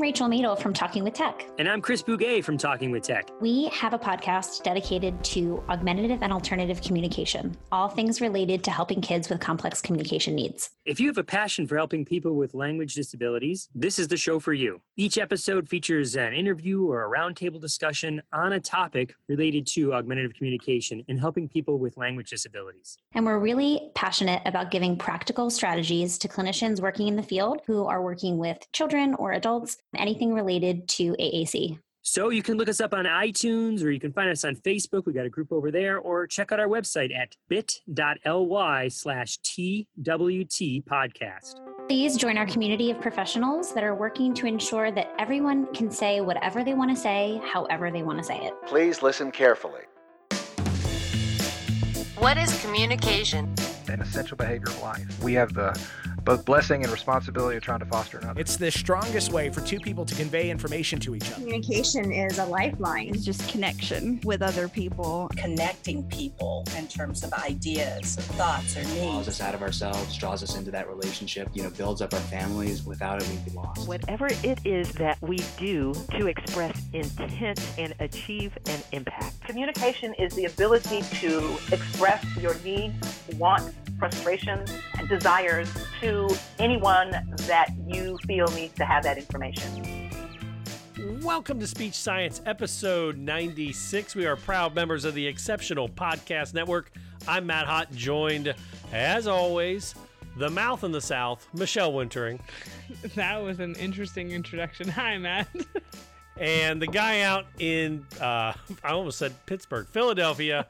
I'm Rachel Madel from Talking with Tech. And I'm Chris Bugaj from Talking with Tech. We have a podcast dedicated to augmentative and alternative communication, all things related to helping kids with complex communication needs. If you have a passion for helping people with language disabilities, this is the show for you. Each episode features an interview or a roundtable discussion on a topic related to augmentative communication and helping people with language disabilities. And we're really passionate about giving practical strategies to clinicians working in the field who are working with children or adults, anything related to AAC. So you can look us up on iTunes or you can find us on Facebook. We got a group over there, or check out our website at bit.ly slash TWT podcast. Please join our community of professionals that are working to ensure that everyone can say whatever they want to say, however they want to say it. Please listen carefully. What is communication? An essential behavior of life. We have the both blessing and responsibility of trying to foster another. It's the strongest way for two people to convey information to each other. Communication is a lifeline. It's just connection with other people. Connecting people in terms of ideas, thoughts, or needs. Draws us out of ourselves, draws us into that relationship, you know, builds up our families. Without it, we'd be lost. Whatever it is that we do to express intent and achieve an impact. Communication is the ability to express your needs, wants, frustrations, and desires to anyone that you feel needs to have that information. Welcome to Speech Science, episode 96. We are proud members of the Exceptional Podcast Network. I'm Matt Hott, joined, as always, the mouth in the South, Michelle Wintering. That was an interesting introduction. Hi, Matt. and the guy out in, uh, I almost said Pittsburgh, Philadelphia,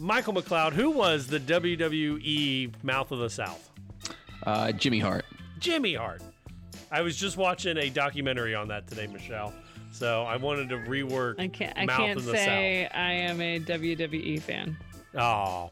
Michael McLeod, who was the WWE Mouth of the South? Uh, Jimmy Hart. Jimmy Hart. I was just watching a documentary on that today, Michelle. So I wanted to rework. I can't. I Mouth can't of the say I am a WWE fan. Oh,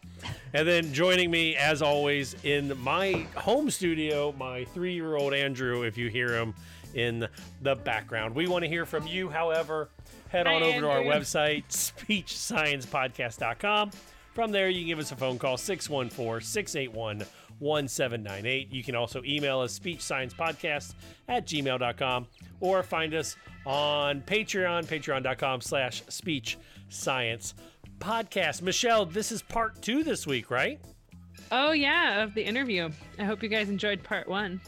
and then joining me as always in my home studio, my three-year-old Andrew. If you hear him in the background, we want to hear from you. However, head on Hi, over to our website, speechsciencepodcast.com. From there, you can give us a phone call, 614 681 1798. You can also email us, speechsciencepodcast at gmail.com, or find us on Patreon, patreon.com slash speech science podcast. Michelle, this is part two this week, right? Oh yeah, of the interview. I hope you guys enjoyed part one.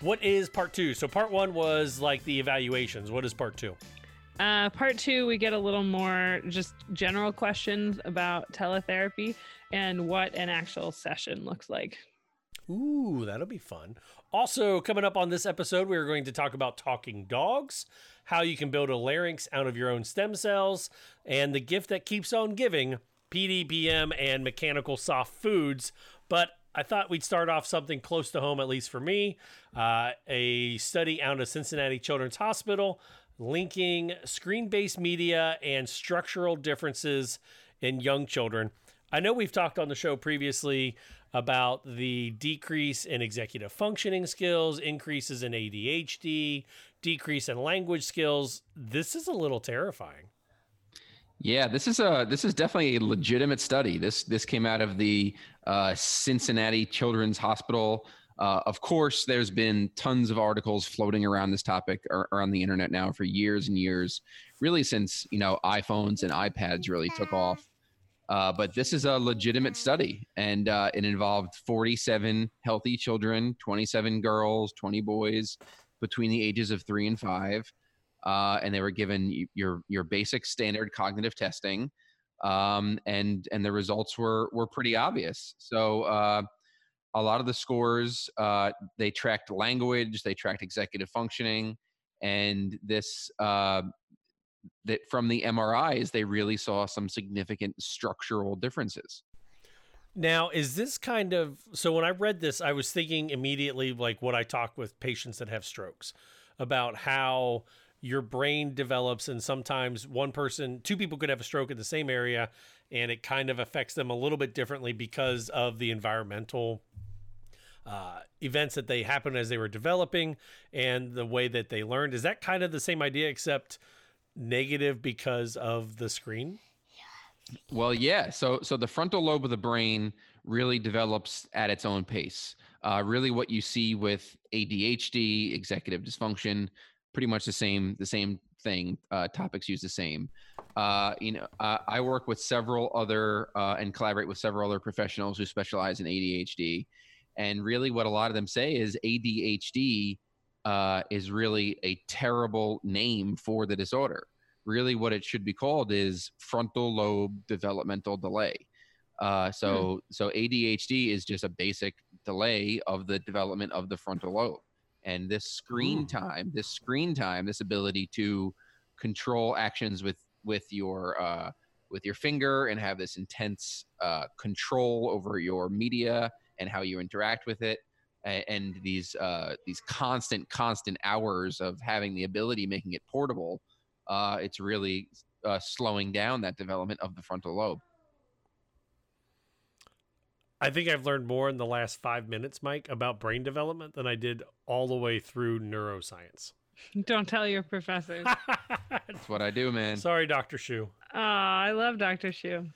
What is part two? So, part one was like the evaluations. What is part two? Uh, part two, we get a little more just general questions about teletherapy and what an actual session looks like. Ooh, that'll be fun. Also, coming up on this episode, we're going to talk about talking dogs, how you can build a larynx out of your own stem cells, and the gift that keeps on giving PDPM and mechanical soft foods. But I thought we'd start off something close to home, at least for me. Uh, a study out of Cincinnati Children's Hospital linking screen based media and structural differences in young children. I know we've talked on the show previously about the decrease in executive functioning skills, increases in ADHD, decrease in language skills. This is a little terrifying. Yeah, this is a this is definitely a legitimate study. This this came out of the uh, Cincinnati Children's Hospital. Uh, of course, there's been tons of articles floating around this topic or, on the internet now for years and years, really since you know iPhones and iPads really took off. Uh, but this is a legitimate study, and uh, it involved 47 healthy children, 27 girls, 20 boys, between the ages of three and five, uh, and they were given your your basic standard cognitive testing, um, and and the results were were pretty obvious. So. A lot of the scores uh, they tracked language they tracked executive functioning and this uh, that from the mris they really saw some significant structural differences. Now, is this kind of so when I read this, I was thinking immediately like what I talk with patients that have strokes about how your brain develops and sometimes one person, two people could have a stroke in the same area and it kind of affects them a little bit differently because of the environmental uh, events that they happened as they were developing and the way that they learned. Is that kind of the same idea except negative because of the screen? Well, yeah. So, so the frontal lobe of the brain really develops at its own pace. Uh, really, what you see with ADHD, executive dysfunction, pretty much the same the same thing. Uh, topics used the same. Uh, you know, uh, I work with several other uh, and collaborate with several other professionals who specialize in ADHD, and really, what a lot of them say is ADHD uh, is really a terrible name for the disorder. Really, what it should be called is frontal lobe developmental delay. Uh, so, hmm. so ADHD is just a basic delay of the development of the frontal lobe. And this screen time, this screen time, this ability to control actions with with your uh, with your finger and have this intense uh, control over your media and how you interact with it and, and these uh, these constant constant hours of having the ability making it portable uh, it's really uh, slowing down that development of the frontal lobe I think I've learned more in the last five minutes, Mike, about brain development than I did all the way through neuroscience. Don't tell your professors. That's what I do, man. Sorry, Dr. Shu. Oh, I love Dr. Shu.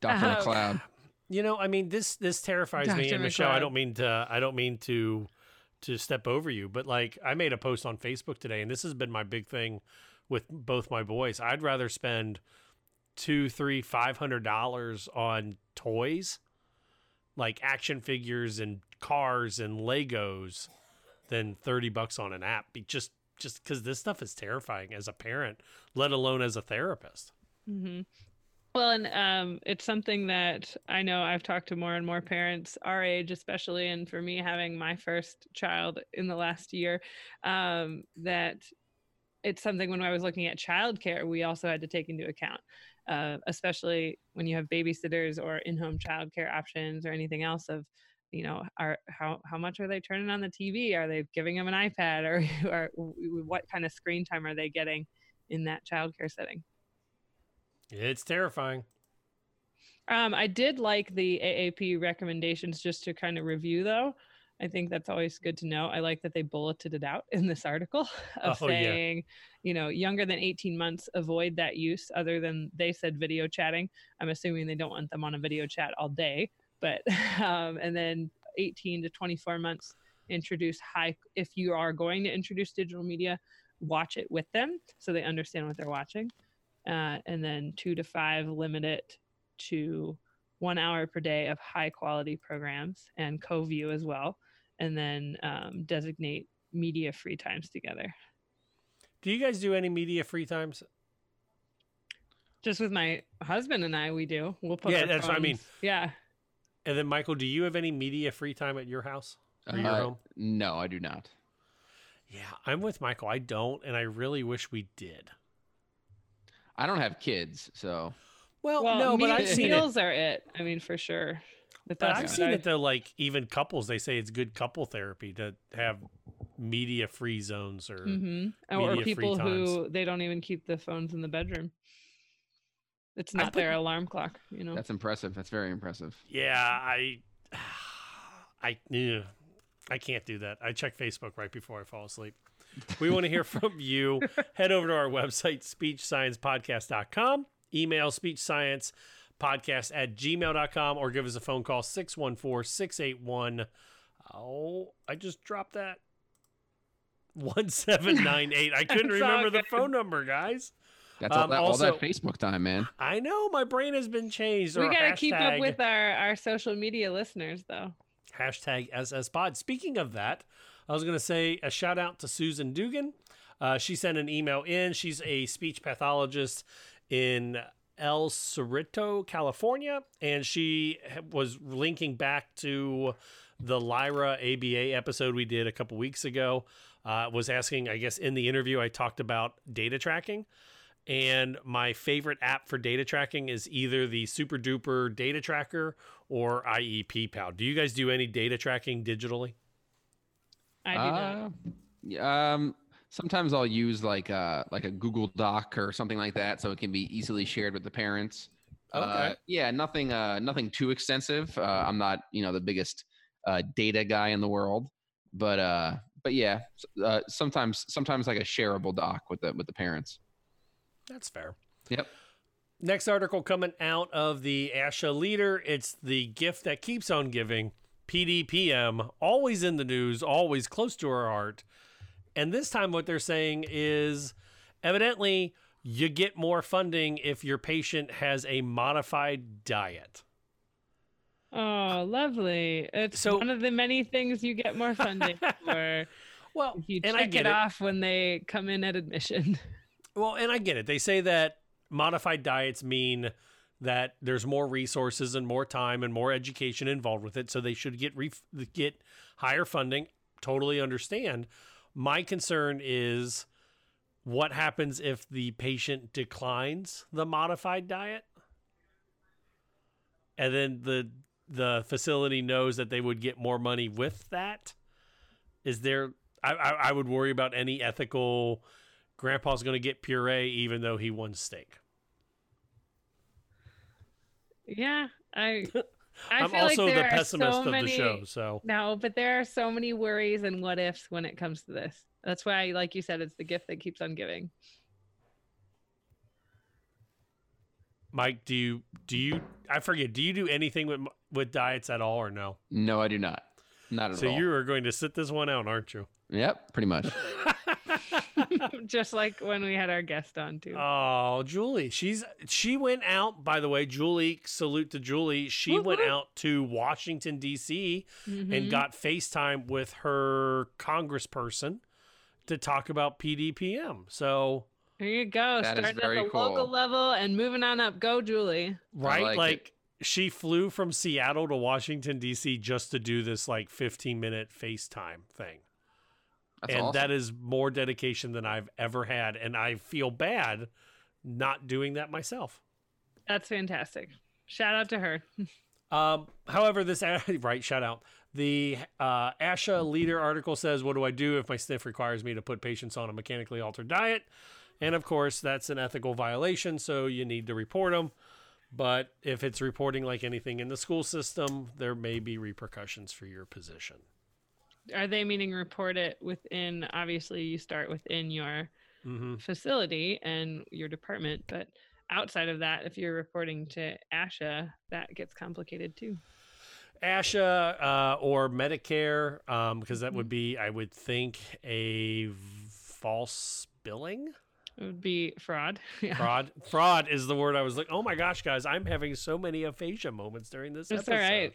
Dr. Oh. McLeod. You know, I mean, this this terrifies me, and Michelle. I don't mean to. I don't mean to to step over you, but like, I made a post on Facebook today, and this has been my big thing with both my boys. I'd rather spend two, three, five hundred dollars on toys, like action figures and cars and Legos, than thirty bucks on an app. Just just because this stuff is terrifying as a parent, let alone as a therapist. hmm Well, and um, it's something that I know I've talked to more and more parents our age, especially, and for me having my first child in the last year, um, that it's something when I was looking at childcare, we also had to take into account, uh, especially when you have babysitters or in-home childcare options or anything else of you know are how how much are they turning on the tv are they giving them an ipad? Or, or what kind of screen time are they getting in that childcare setting It's terrifying. um, I did like the AAP recommendations just to kind of review, though. I think that's always good to know. I like that they bulleted it out in this article of Oh, yeah. saying, you know, younger than 18 months, avoid that use, other than they said video chatting. I'm assuming they don't want them on a video chat all day, but, um, and then 18 to 24 months, introduce high, if you are going to introduce digital media, watch it with them so they understand what they're watching. Uh, and then two to five, limit it to one hour per day of high quality programs and co-view as well and then um, designate media free times together Do you guys do any media free times? just with my husband and i we do we'll put Yeah, our that's what I mean. yeah And then, Michael, do you have any media free time at your house or your Uh, home? no, I do not. Yeah, I'm with Michael. I don't, and I really wish we did. I don't have kids, so Well, well no, but I've seen it. meals are it i mean for sure but But I've seen I- it though. Like even couples, they say it's good couple therapy to have media free zones or mm-hmm. or media-free people times. who they don't even keep the phones in the bedroom it's not put- their alarm clock you know that's impressive. That's very impressive. Yeah, I, I, yeah, I can't do that. I check Facebook right before I fall asleep. We want to hear from you. Head over to our website, speechsciencepodcast.com. Email speechsciencepodcast at gmail.com or give us a phone call 614 681. Oh, I just dropped that. 1798. I couldn't remember the phone number, guys. That's all, Um, that, all that Facebook time, man. I know my brain has been changed. we got to keep up with our our social media listeners though hashtag SSPod. Speaking of that, I was going to say a shout out to Susan Dugan. Uh, she sent an email in. She's a speech pathologist in El Cerrito, California, and she was linking back to the Lyra ABA episode we did a couple weeks ago. Uh, was asking, I guess, in the interview, I talked about data tracking. And my favorite app for data tracking is either the Super Duper Data Tracker or IEP Pal. Do you guys do any data tracking digitally? I do not Uh, yeah, um, sometimes I'll use like a like a Google Doc or something like that, so it can be easily shared with the parents. Uh, Okay. yeah, nothing uh, nothing too extensive. Uh, I'm not you know the biggest uh, data guy in the world, but uh, but yeah, uh, sometimes sometimes like a shareable doc with the with the parents. That's fair. Yep. Next article coming out of the ASHA leader. It's the gift that keeps on giving. PDPM, always in the news, always close to our heart. And this time, what they're saying is evidently you get more funding if your patient has a modified diet. Oh, lovely. It's so, one of the many things you get more funding for. well, you and check I get it, it off when they come in at admission. Well, and I get it. They say that modified diets mean that there's more resources and more time and more education involved with it, so they should get re- get higher funding. Totally understand. My concern is what happens if the patient declines the modified diet, and then the the facility knows that they would get more money with that. Is there? I, I, I would worry about any ethical. Grandpa's going to get puree even though he won steak. Yeah, I. I I'm feel also like the pessimist so of many, the show, so no, but there are so many worries and what ifs when it comes to this. That's why, like you said, it's the gift that keeps on giving. Mike, do you do you? I forget. Do you do anything with with diets at all, or no? No, I do not. Not at so all. you are going to sit this one out, aren't you? Yep, pretty much. Just like when we had our guest on too. Oh, Julie, she's she went out. By the way, Julie, salute to Julie. She Whoop, went whoop. out to Washington D.C. and Mhm. got FaceTime with her congressperson to talk about PDPM. So There you go. That is Starting very at the cool. local level and moving on up. Go, Julie. right, like like, she flew from Seattle to Washington D.C. just to do this like 15 minute FaceTime thing. That's and awesome. that is more dedication than I've ever had, and I feel bad not doing that myself. That's fantastic. Shout out to her. Um, however, this right shout out the uh, ASHA leader article says, "What do I do if my SNF requires me to put patients on a mechanically altered diet?" And of course, that's an ethical violation, so you need to report them. But if it's reporting like anything in the school system, there may be repercussions for your position. Are they meaning report it within? Obviously, you start within your Mm-hmm. facility and your department, but outside of that, if you're reporting to ASHA, that gets complicated too. ASHA uh, or Medicare, because that would be, I would think, a false billing. It would be fraud. Yeah. Fraud. Fraud is the word I was like, oh my gosh, guys, I'm having so many aphasia moments during this It's episode.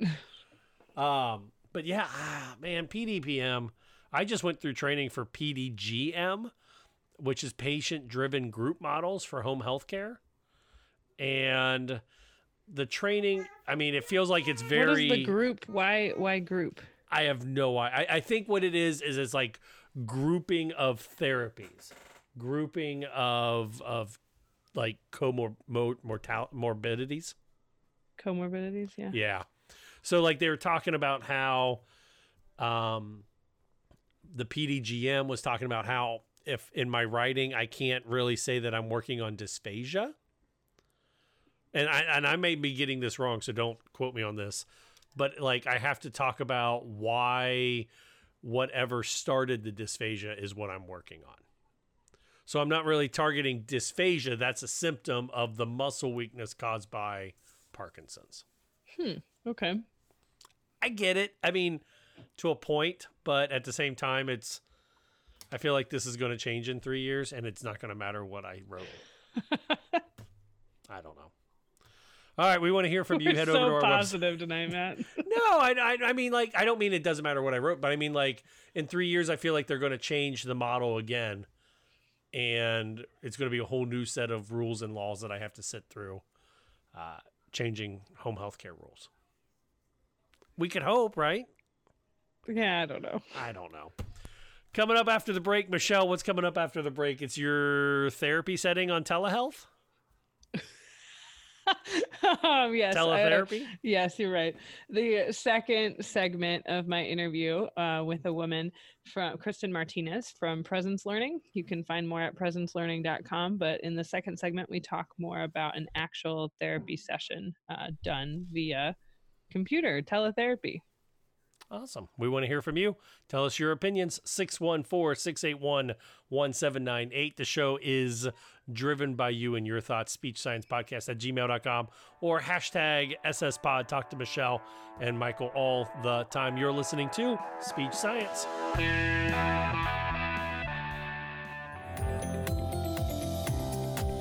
all right. Um, but yeah, ah, man, PDPM. I just went through training for PDGM, which is patient driven group models for home healthcare. And the training, I mean, it feels like it's very What is the group? Why? Why group? I have no I I think what it is is it's like grouping of therapies, grouping of of like comor mo- mortal morbidities. Comorbidities. Yeah. Yeah. So like they were talking about how um the PDGM was talking about how if in my writing I can't really say that I'm working on dysphagia. And I and I may be getting this wrong, so don't quote me on this. But like I have to talk about why whatever started the dysphagia is what I'm working on. So I'm not really targeting dysphagia, that's a symptom of the muscle weakness caused by Parkinson's. Hmm. Okay. I get it. I mean, to a point, but at the same time, it's. I feel like this is going to change in three years, and it's not going to matter what I wrote. I don't know. All right, we want to hear from you. We're Head so over to our positive tonight, Matt. website. No, I, I, I mean, like, I don't mean it doesn't matter what I wrote, but I mean, like, in three years, I feel like they're going to change the model again, and it's going to be a whole new set of rules and laws that I have to sit through, uh, changing home health care rules. We could hope, right? yeah, I don't know. I don't know. Coming up after the break, Michelle, what's coming up after the break? It's your therapy setting on telehealth? um, yes, I- Teletherapy? yes, you're right. The second segment of my interview uh, with a woman from Kristin Martinez from Presence Learning. You can find more at presencelearning.com. But in the second segment, we talk more about an actual therapy session uh, done via computer teletherapy. Awesome. We want to hear from you. Tell us your opinions. 614 681 1798. The show is driven by you and your thoughts. Speech science podcast at gmail.com or hashtag SSPod. Talk to Michelle and Michael all the time. You're listening to Speech Science.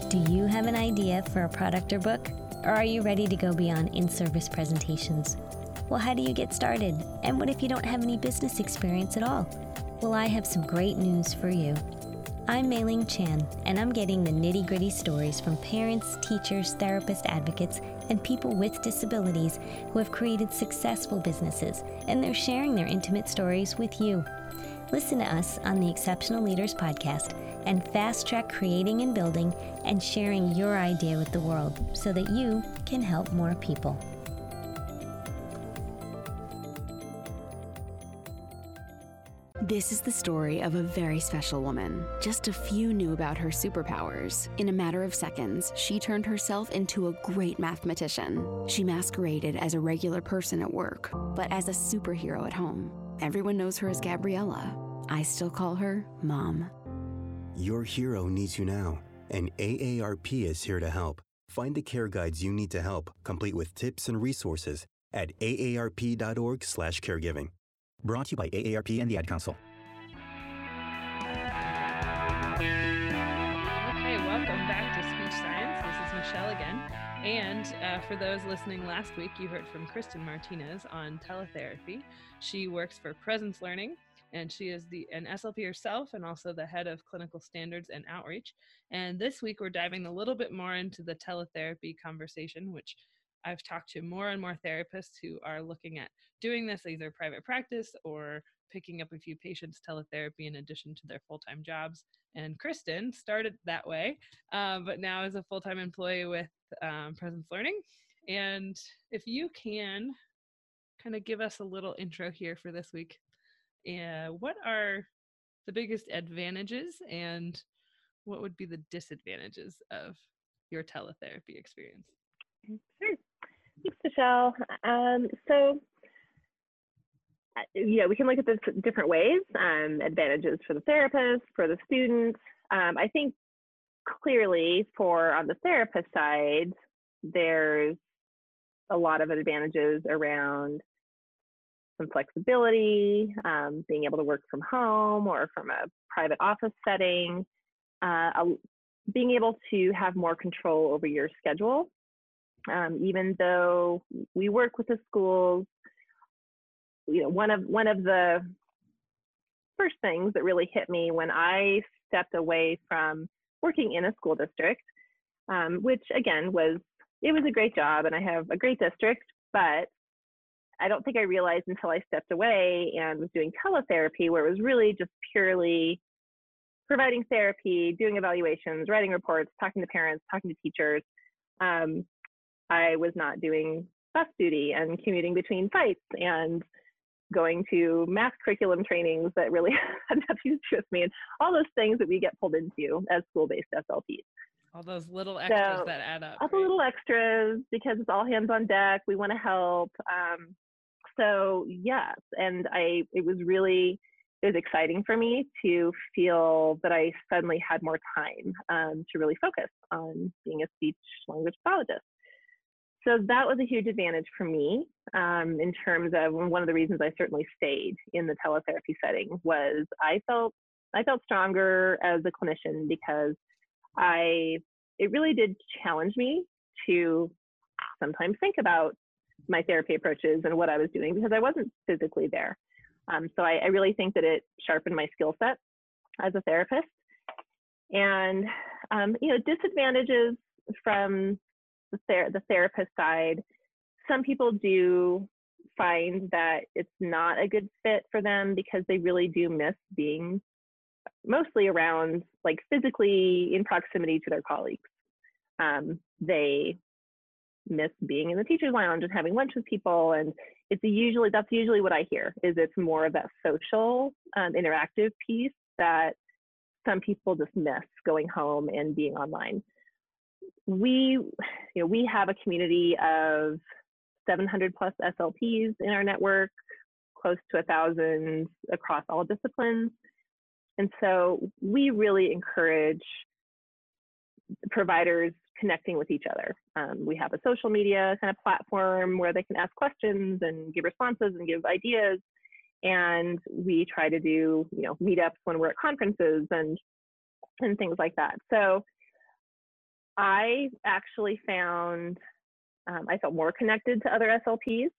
Do you have an idea for a product or book? Or are you ready to go beyond in service presentations? Well, how do you get started? And what if you don't have any business experience at all? Well, I have some great news for you. I'm Mei-Ling Chan, and I'm getting the nitty gritty stories from parents, teachers, therapists, advocates, and people with disabilities who have created successful businesses, and they're sharing their intimate stories with you. Listen to us on the Exceptional Leaders Podcast and fast track creating and building and sharing your idea with the world so that you can help more people. This is the story of a very special woman. Just a few knew about her superpowers. In a matter of seconds, she turned herself into a great mathematician. She masqueraded as a regular person at work, but as a superhero at home. Everyone knows her as Gabriella. I still call her Mom. Your hero needs you now, and AARP is here to help. Find the care guides you need to help, complete with tips and resources at aarp.org/caregiving. Brought to you by AARP and the Ad Council. And uh, for those listening last week, you heard from Kristin Martinez on teletherapy. She works for Presence Learning, and she is the an SLP herself and also the head of clinical standards and outreach. And this week we're diving a little bit more into the teletherapy conversation, which I've talked to more and more therapists who are looking at doing this either private practice or picking up a few patients teletherapy in addition to their full-time jobs. And Kristin started that way, uh, but now is a full-time employee with um, Presence Learning. And if you can kind of give us a little intro here for this week, uh, what are the biggest advantages and what would be the disadvantages of your teletherapy experience? Sure. Thanks, Michelle. Um, so, uh, yeah, we can look at this different ways. Um, advantages for the therapist, for the student. Um, I think clearly for on the therapist side, there's a lot of advantages around some flexibility, um, being able to work from home or from a private office setting, uh, being able to have more control over your schedule. Um, even though we work with the schools, you know, one of one of the first things that really hit me when I stepped away from working in a school district, um, which again was it was a great job and I have a great district, but I don't think I realized until I stepped away and was doing teletherapy, where it was really just purely providing therapy, doing evaluations, writing reports, talking to parents, talking to teachers. Um, I was not doing bus duty and commuting between sites and going to math curriculum trainings that really had nothing to do with me and all those things that we get pulled into as school-based SLPs. All those little extras so, that add up. All right? the little extras because it's all hands on deck. We want to help. Um, so yes, and I it was really it was exciting for me to feel that I suddenly had more time um, to really focus on being a speech language pathologist. So that was a huge advantage for me um, in terms of one of the reasons I certainly stayed in the teletherapy setting was I felt I felt stronger as a clinician because I it really did challenge me to sometimes think about my therapy approaches and what I was doing because I wasn't physically there. Um, so I, I, really think that it sharpened my skill set as a therapist. And um, you know, disadvantages from the, ther- the therapist side, some people do find that it's not a good fit for them because they really do miss being mostly around like physically in proximity to their colleagues. Um, they miss being in the teachers lounge and having lunch with people and it's usually that's usually what i hear is it's more of that social um, interactive piece that some people just miss going home and being online we you know we have a community of 700 plus slps in our network close to a thousand across all disciplines and so we really encourage providers connecting with each other. Um, we have a social media kind of platform where they can ask questions and give responses and give ideas. And we try to do, you know, meetups when we're at conferences and and things like that. So I actually found um, I felt more connected to other SLPs.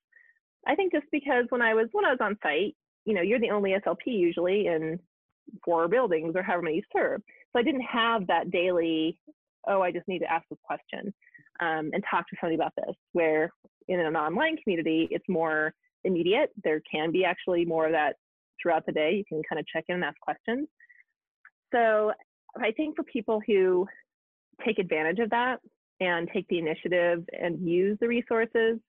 I think just because when I was when I was on site, you know, you're the only SLP usually in four buildings or however many you serve. So I didn't have that daily, oh, I just need to ask this question um, and talk to somebody about this. Where in an online community, it's more immediate. There can be actually more of that throughout the day. You can kind of check in and ask questions. So I think for people who take advantage of that and take the initiative and use the resources,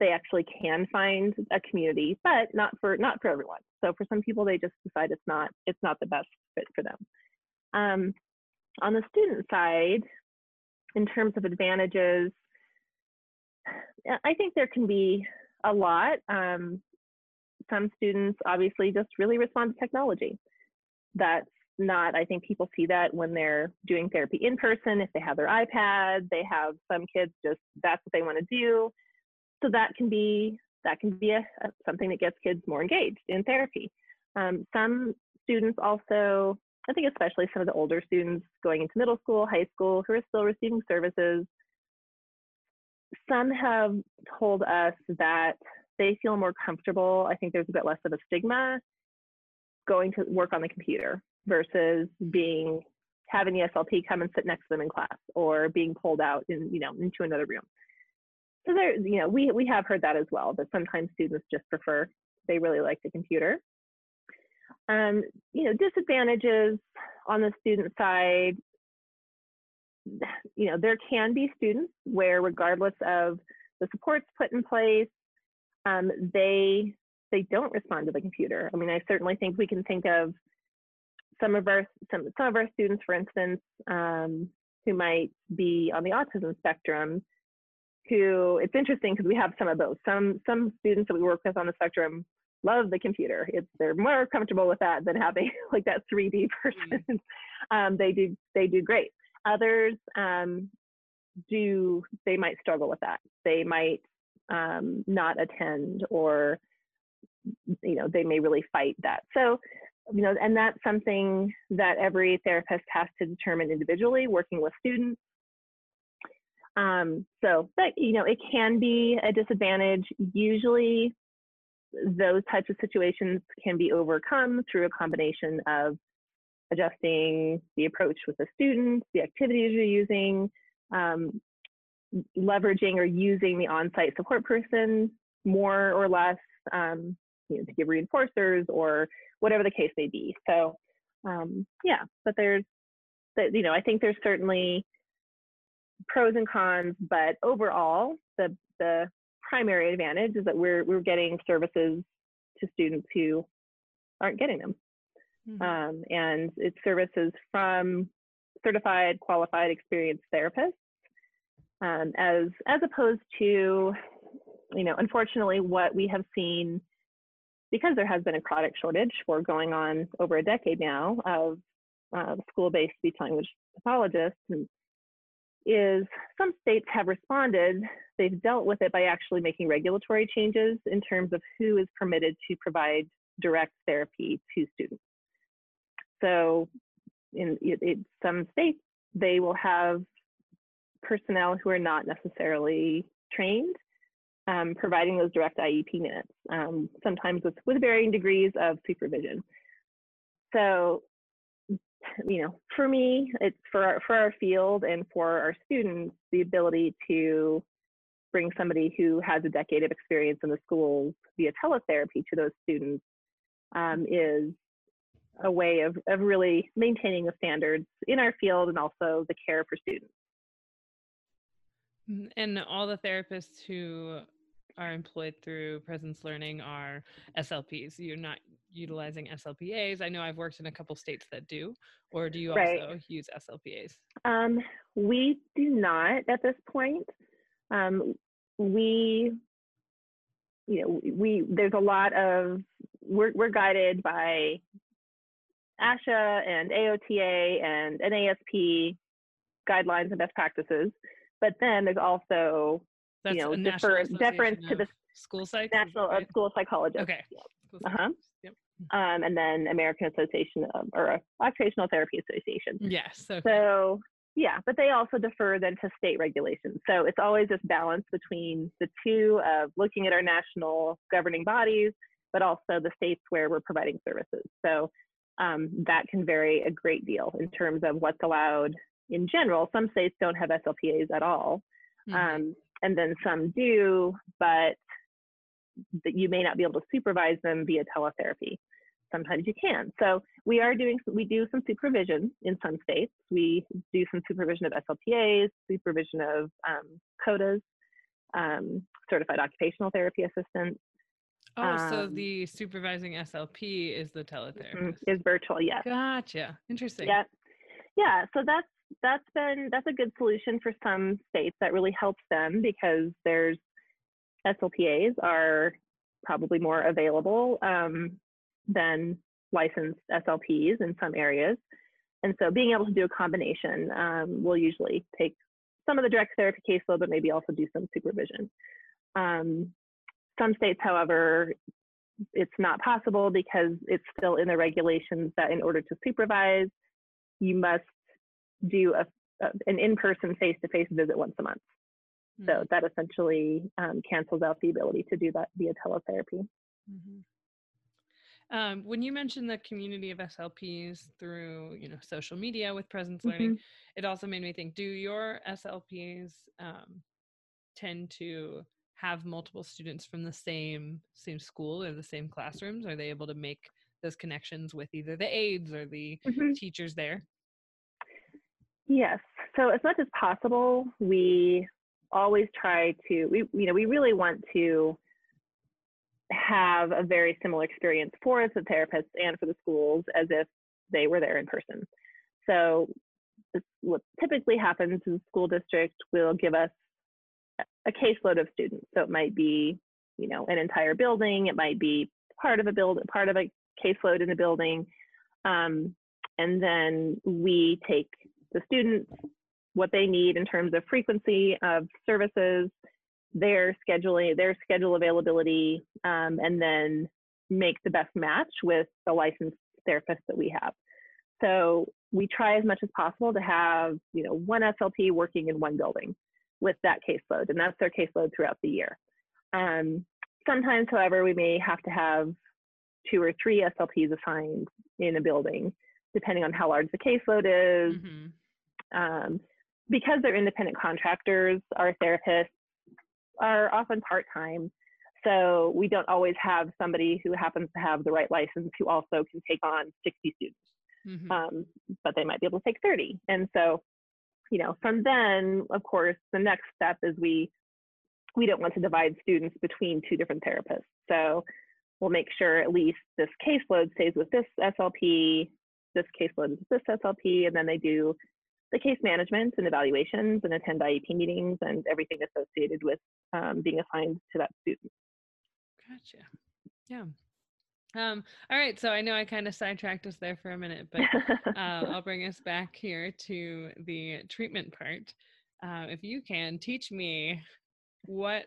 they actually can find a community, but not for not for everyone. So for some people, they just decide it's not it's not the best fit for them. Um, on the student side, in terms of advantages, I think there can be a lot. Um, some students obviously just really respond to technology. That's not, I think people see that when they're doing therapy in person, if they have their iPad, they have some kids just, that's what they want to do. So that can be, that can be a, a something that gets kids more engaged in therapy. Um, some students also, I think especially some of the older students going into middle school, high school, who are still receiving services, some have told us that they feel more comfortable. I think there's a bit less of a stigma going to work on the computer versus being having the SLP come and sit next to them in class or being pulled out in, you know, into another room. So there, you know, we, we have heard that as well, that sometimes students just prefer, they really like the computer. Um, you know, disadvantages on the student side, you know, there can be students where regardless of the supports put in place, um, they they don't respond to the computer. I mean, I certainly think we can think of some of our some some of our students, for instance, um, who might be on the autism spectrum, who it's interesting because we have some of those. Some some students that we work with on the spectrum love the computer. It's they're more comfortable with that than having like that 3D person. Mm-hmm. um, they do they do great. Others um, do they might struggle with that. They might um, not attend or you know they may really fight that. So you know, and that's something that every therapist has to determine individually, working with students. Um, so, but you know, it can be a disadvantage. Usually, those types of situations can be overcome through a combination of adjusting the approach with the students, the activities you're using, um, leveraging or using the on-site support person more or less um, you know, to give reinforcers or whatever the case may be. So um, yeah, but there's, you know, I think there's certainly pros and cons, but overall, the the primary advantage is that we're we're getting services to students who aren't getting them, mm-hmm. um, and it's services from certified, qualified, experienced therapists, um, as as opposed to, you know, unfortunately, what we have seen because there has been a product shortage for going on over a decade now of uh, school-based speech language pathologists is some states have responded they've dealt with it by actually making regulatory changes in terms of who is permitted to provide direct therapy to students. So in, in some states they will have personnel who are not necessarily trained um, providing those direct IEP minutes, um, sometimes with, with varying degrees of supervision. So, you know, for me, it's for our, for our field and for our students, the ability to bring somebody who has a decade of experience in the schools via teletherapy to those students um, is a way of, of really maintaining the standards in our field and also the care for students. Mm, and all the therapists who are employed through presence learning are SLPs. You're not utilizing SLPAs. I know I've worked in a couple states that do, or do you also right. use SLPAs? Um, we do not at this point. Um, we, you know, we there's a lot of we're we're guided by ASHA and AOTA and NASP guidelines and best practices, but then there's also that's you know, defer, deference to the school psych national right? school psychologist. Okay. Uh huh. Yep. Um, and then American Association of, or Occupational Therapy Association. Yes. Okay. So yeah, but they also defer then to state regulations. So it's always this balance between the two of looking at our national governing bodies, but also the states where we're providing services. So um, that can vary a great deal in terms of what's allowed in general. Some states don't have SLPAs at all, mm-hmm. um, and then some do, but that you may not be able to supervise them via teletherapy sometimes you can. So we are doing, we do some supervision in some states. We do some supervision of SLPAs, supervision of um, COTAs, um, certified occupational therapy assistants. Oh, um, so the supervising SLP is the mm-hmm, teletherapist. Is virtual, yes. Gotcha. Interesting. Yeah, yeah. So that's that's been that's a good solution for some states. That really helps them because there's SLPAs are probably more available um, than licensed SLPs in some areas. And so being able to do a combination um, will usually take some of the direct therapy caseload, but maybe also do some supervision. Um, some states, however, it's not possible because it's still in the regulations that in order to supervise, you must do a, a an in-person face-to-face visit once a month. Mm-hmm. So that essentially um, cancels out the ability to do that via teletherapy. Mm-hmm. Um, when you mentioned the community of SLPs through, you know, social media with presence learning, mm-hmm. it also made me think: Do your SLPs um, tend to have multiple students from the same same school or the same classrooms? Are they able to make those connections with either the aides or the mm-hmm. teachers there? Yes. So as much as possible, we always try to. We you know we really want to have a very similar experience for the therapists and for the schools as if they were there in person. So what typically happens is the school district will give us a caseload of students. So it might be, you know, an entire building. It might be part of a build, part of a caseload in a building. Um, and then we take the students, what they need in terms of frequency of services, their scheduling, their schedule availability, um, and then make the best match with the licensed therapist that we have. So we try as much as possible to have, you know, one SLP working in one building with that caseload, and that's their caseload throughout the year. Um, sometimes, however, we may have to have two or three SLPs assigned in a building, depending on how large the caseload is. Mm-hmm. Um, because they're independent contractors, our therapists are often part time. So we don't always have somebody who happens to have the right license who also can take on 60 students. Mm-hmm. Um, but they might be able to take 30. And so, you know, from then, of course, the next step is we we don't want to divide students between two different therapists. So we'll make sure at least this caseload stays with this SLP, this caseload is this SLP, and then they do the case management and evaluations and attend IEP meetings and everything associated with um, being assigned to that student. Gotcha. Yeah. Um, all right, so I know I kind of sidetracked us there for a minute, but uh, I'll bring us back here to the treatment part. Uh, if you can teach me what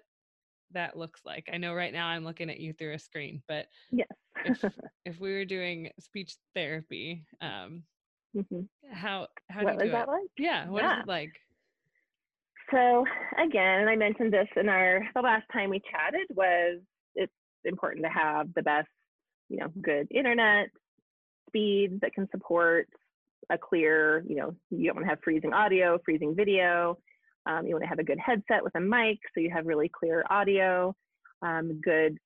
that looks like. I know right now I'm looking at you through a screen, but yes. if, if we were doing speech therapy, um, Mm-hmm. How how what do you was that it? like? Yeah, what yeah. is it like? So again, and I mentioned this in our the last time we chatted was it's important to have the best, you know, good internet speeds that can support a clear, you know, you don't want to have freezing audio, freezing video. Um, you want to have a good headset with a mic so you have really clear audio, um, good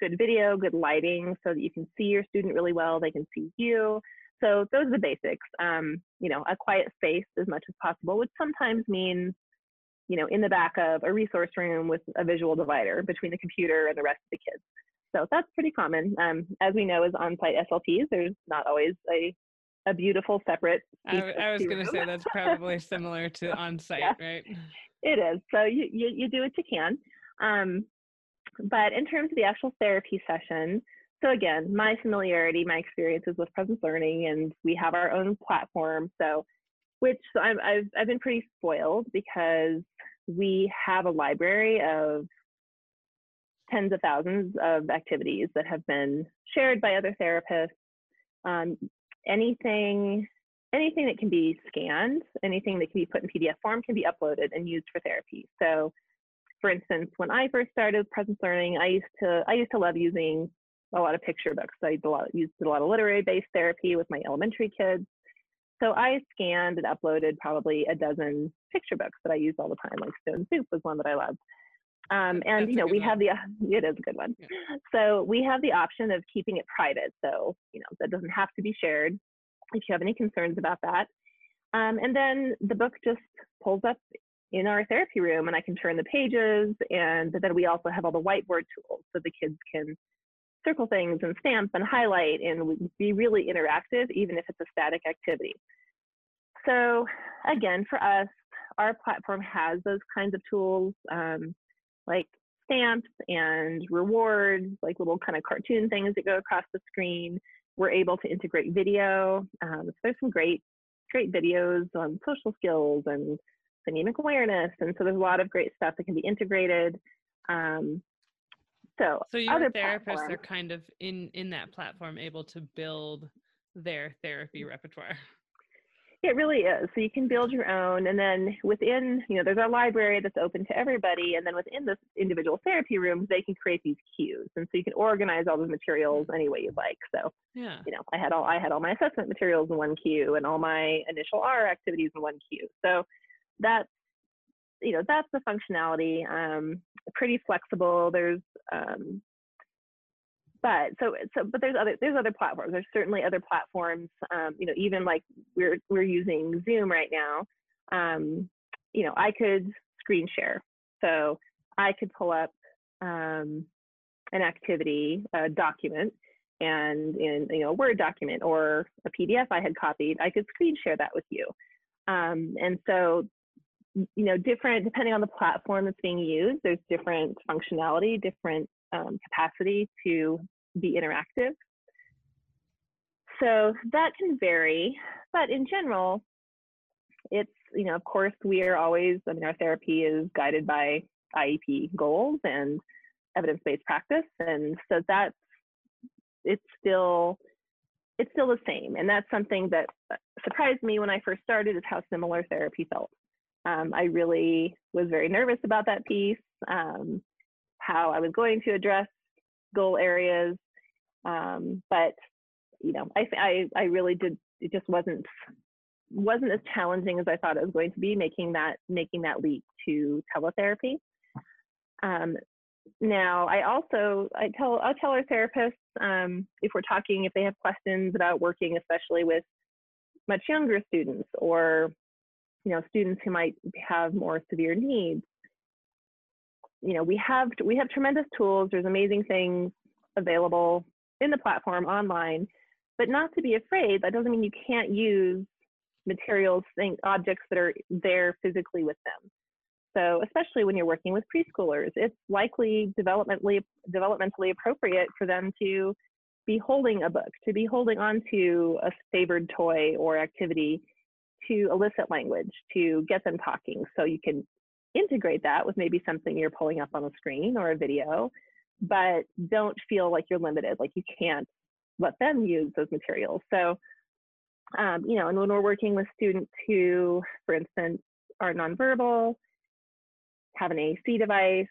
good video, good lighting so that you can see your student really well, they can see you. So those are the basics. Um, you know, a quiet space as much as possible, which sometimes means, you know, in the back of a resource room with a visual divider between the computer and the rest of the kids. So that's pretty common. Um, as we know, as on-site SLPs, there's not always a a beautiful separate. I, I was going to say that's probably similar to on-site, yeah, right? It is. So you, you you do what you can. Um, but in terms of the actual therapy session, so again, my familiarity, my experiences with presence learning, and we have our own platform. So, which I'm, I've I've been pretty spoiled because we have a library of tens of thousands of activities that have been shared by other therapists. Um, anything anything that can be scanned, anything that can be put in PDF form can be uploaded and used for therapy. So for instance, when I first started presence learning, I used to I used to love using a lot of picture books. I did a lot, used a lot of literary based therapy with my elementary kids. So I scanned and uploaded probably a dozen picture books that I used all the time. Like Stone Soup was one that I loved. Um, and you know we one. have the it is a good one. Yeah. So we have the option of keeping it private. So you know that doesn't have to be shared if you have any concerns about that. Um, and then the book just pulls up in our therapy room and I can turn the pages and but then we also have all the whiteboard tools so the kids can circle things and stamp and highlight and be really interactive even if it's a static activity. So again, for us, our platform has those kinds of tools um, like stamps and rewards, like little kind of cartoon things that go across the screen. We're able to integrate video. Um, so there's some great, great videos on social skills and phonemic awareness. And so there's a lot of great stuff that can be integrated. Um, so, so your therapists are kind of in in that platform able to build their therapy repertoire. It really is. So you can build your own, and then within, you know, there's our library that's open to everybody, and then within this individual therapy rooms, they can create these queues, and so you can organize all the materials any way you'd like. So, yeah, you know, I had all I had all my assessment materials in one queue, and all my initial R activities in one queue. So that's you know that's the functionality um, pretty flexible there's um, but so so but there's other there's other platforms there's certainly other platforms um, you know even like we're we're using zoom right now um, you know i could screen share. So i could pull up um, an activity a document and in you know a word document or a pdf i had copied i could screen share that with you. Um, and so you know, different, depending on the platform that's being used, there's different functionality, different um, capacity to be interactive. So that can vary, but in general, it's, you know, of course, we are always, I mean, our therapy is guided by IEP goals and evidence-based practice. And so that's, it's still, it's still the same. And that's something that surprised me when I first started is how similar therapy felt. Um, I really was very nervous about that piece, um, how I was going to address goal areas. Um, but you know, I, I I really did. It just wasn't wasn't as challenging as I thought it was going to be making that making that leap to teletherapy. Um, now, I also I tell I tell our therapists um, if we're talking if they have questions about working, especially with much younger students or you know students who might have more severe needs you know we have we have tremendous tools. There's amazing things available in the platform online but not to be afraid that doesn't mean you can't use materials things objects that are there physically with them. So especially when you're working with preschoolers it's likely developmentally developmentally appropriate for them to be holding a book to be holding on to a favored toy or activity to elicit language, to get them talking. So you can integrate that with maybe something you're pulling up on a screen or a video, but don't feel like you're limited, like you can't let them use those materials. So, um, you know, and when we're working with students who, for instance, are nonverbal, have an AAC device,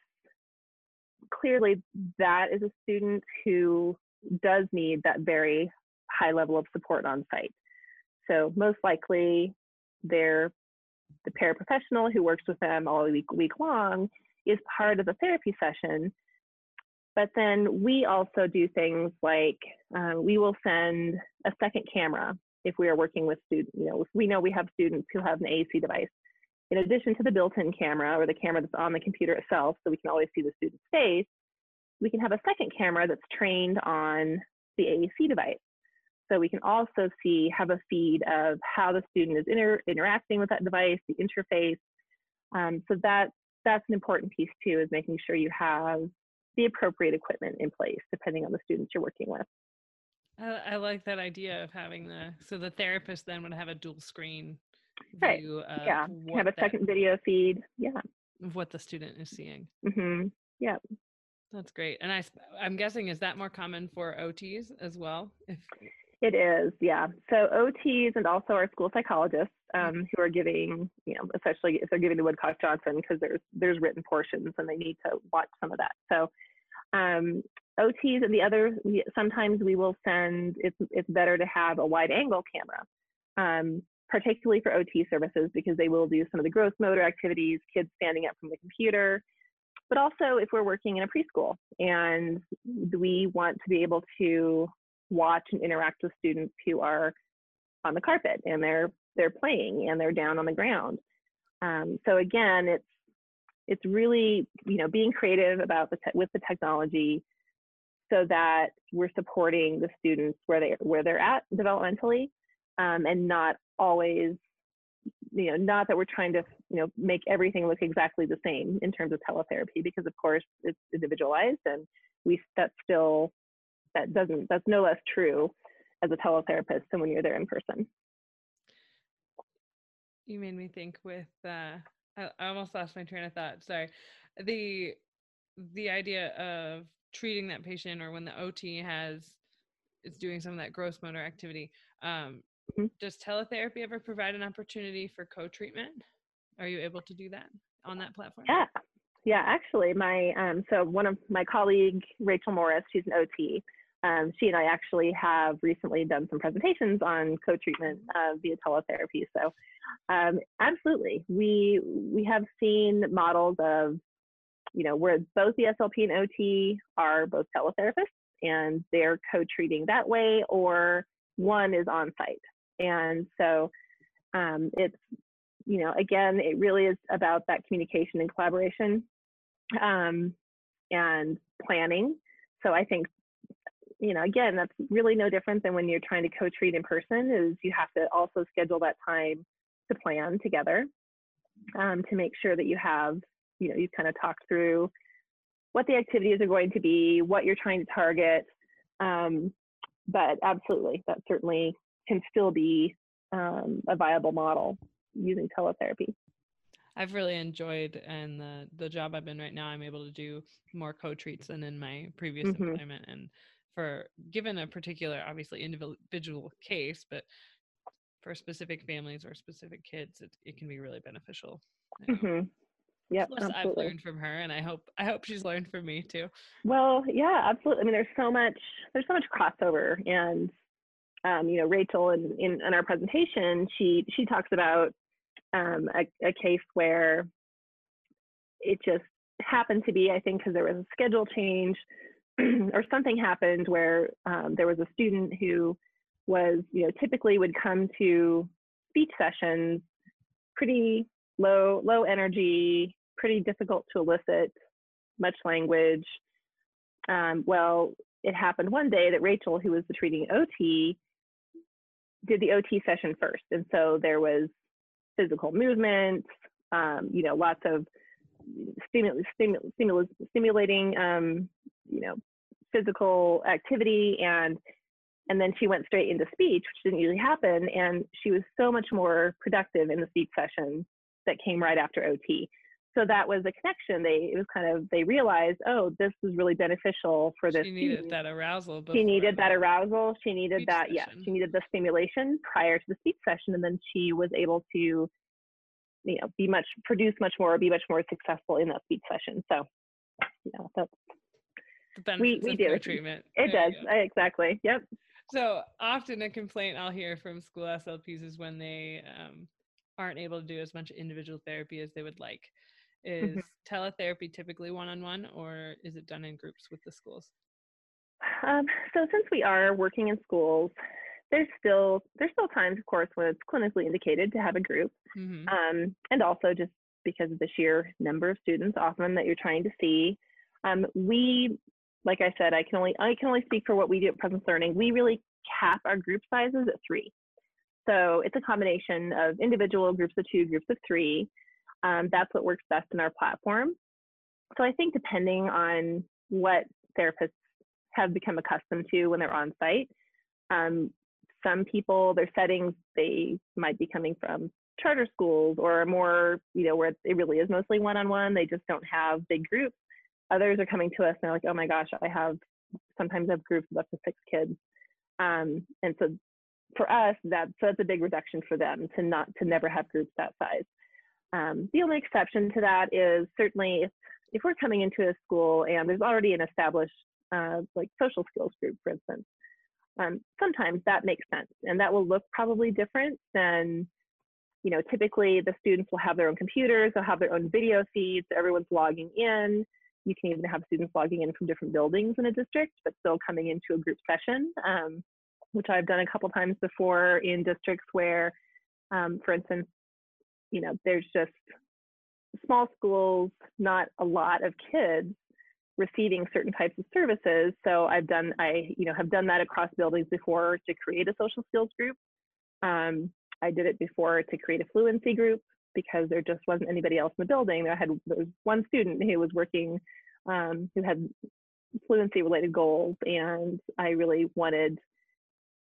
clearly that is a student who does need that very high level of support on site. So most likely they're the paraprofessional who works with them all week, week long is part of the therapy session. But then we also do things like uh, we will send a second camera if we are working with students. You know, if we know we have students who have an AAC device. In addition to the built-in camera or the camera that's on the computer itself, so we can always see the student's face, we can have a second camera that's trained on the AAC device. So we can also see, have a feed of how the student is inter interacting with that device, the interface. Um, so that, that's an important piece too, is making sure you have the appropriate equipment in place, depending on the students you're working with. I, I like that idea of having the, so the therapist then would have a dual screen right. yeah, have a second that, video feed. Yeah. Of what the student is seeing. Mm-hmm. Yeah. That's great. And I, I'm guessing, is that more common for OTs as well? If It is, yeah. So OTs and also our school psychologists um, who are giving, you know, especially if they're giving the Woodcock Johnson because there's there's written portions and they need to watch some of that. So um, OTs and the other sometimes we will send. It's it's better to have a wide angle camera, um, particularly for OT services because they will do some of the gross motor activities, kids standing up from the computer. But also, if we're working in a preschool and we want to be able to watch and interact with students who are on the carpet and they're they're playing and they're down on the ground. Um, so again, it's it's really you know being creative about the with the technology so that we're supporting the students where they where they're at developmentally um, and not always you know not that we're trying to you know make everything look exactly the same in terms of teletherapy because of course it's individualized and we that's still that doesn't that's no less true as a teletherapist than when you're there in person. You made me think with uh I, I almost lost my train of thought sorry. The the idea of treating that patient or when the ot has is doing some of that gross motor activity um mm-hmm. does teletherapy ever provide an opportunity for co-treatment? Are you able to do that on that platform? Yeah. Yeah actually my um so one of my colleague rachel morris she's an ot um, she and I actually have recently done some presentations on co-treatment uh, via teletherapy. So, um, absolutely, we we have seen models of, you know, where both the SLP and OT are both teletherapists, and they're co-treating that way, or one is on site. And so, um, it's, you know, again, it really is about that communication and collaboration, um, and planning. So I think you know, again, that's really no different than when you're trying to co-treat in person is you have to also schedule that time to plan together um, to make sure that you have, you know, you've kind of talked through what the activities are going to be, what you're trying to target. Um, but absolutely, that certainly can still be um, a viable model using teletherapy. I've really enjoyed and the the job I've been right now. I'm able to do more co-treats than in my previous mm-hmm. employment, and for given a particular obviously individual case but for specific families or specific kids it, it can be really beneficial mm-hmm. yeah i've learned from her and i hope i hope she's learned from me too. Well yeah absolutely i mean there's so much there's so much crossover and um, you know rachel in, in, in our presentation she she talks about um, a, a case where it just happened to be i think because there was a schedule change or something happened where um, there was a student who was, you know, typically would come to speech sessions pretty low, low energy, pretty difficult to elicit much language. Um, well, it happened one day that Rachel, who was the treating OT, did the OT session first. And so there was physical movement, um, you know, lots of stimul- stimul- stimul- stimulating um, you know, physical activity and and then she went straight into speech, which didn't usually happen. And she was so much more productive in the speech session that came right after OT. So that was a connection. They it was kind of they realized, oh, this is really beneficial for this. She needed student. that arousal. She needed that arousal. She needed that. Session. Yeah, she needed the stimulation prior to the speech session, and then she was able to, you know, be much produce much more, be much more successful in that speech session. So, you know, that's the benefits we, we do. treatment. It there does. Exactly. Yep. So often a complaint I'll hear from school SLPs is when they um, aren't able to do as much individual therapy as they would like. Is mm-hmm. teletherapy typically one-on-one or is it done in groups with the schools? Um, so since we are working in schools, there's still there's still times, of course, when it's clinically indicated to have a group, mm-hmm. um, and also just because of the sheer number of students often that you're trying to see. Um, we like I said, I can only I can only speak for what we do at Presence Learning. We really cap our group sizes at three. So it's a combination of individual groups of two, groups of three. Um, that's what works best in our platform. So I think depending on what therapists have become accustomed to when they're on site, um, some people, their settings, they might be coming from charter schools or more, you know, where it really is mostly one-on-one. They just don't have big groups others are coming to us and they're like, oh my gosh, I have sometimes I have groups of up to six kids. Um, and so for us, that, so that's a big reduction for them to not to never have groups that size. Um, the only exception to that is certainly if, if we're coming into a school and there's already an established uh, like social skills group, for instance, um, sometimes that makes sense and that will look probably different than you know typically the students will have their own computers they'll have their own video feeds everyone's logging in you can even have students logging in from different buildings in a district but still coming into a group session um, which i've done a couple times before in districts where um, for instance you know there's just small schools not a lot of kids receiving certain types of services. So I've done, I, you know, have done that across buildings before to create a social skills group. Um, I did it before to create a fluency group because there just wasn't anybody else in the building. I had there was one student who was working, um, who had fluency related goals, and I really wanted,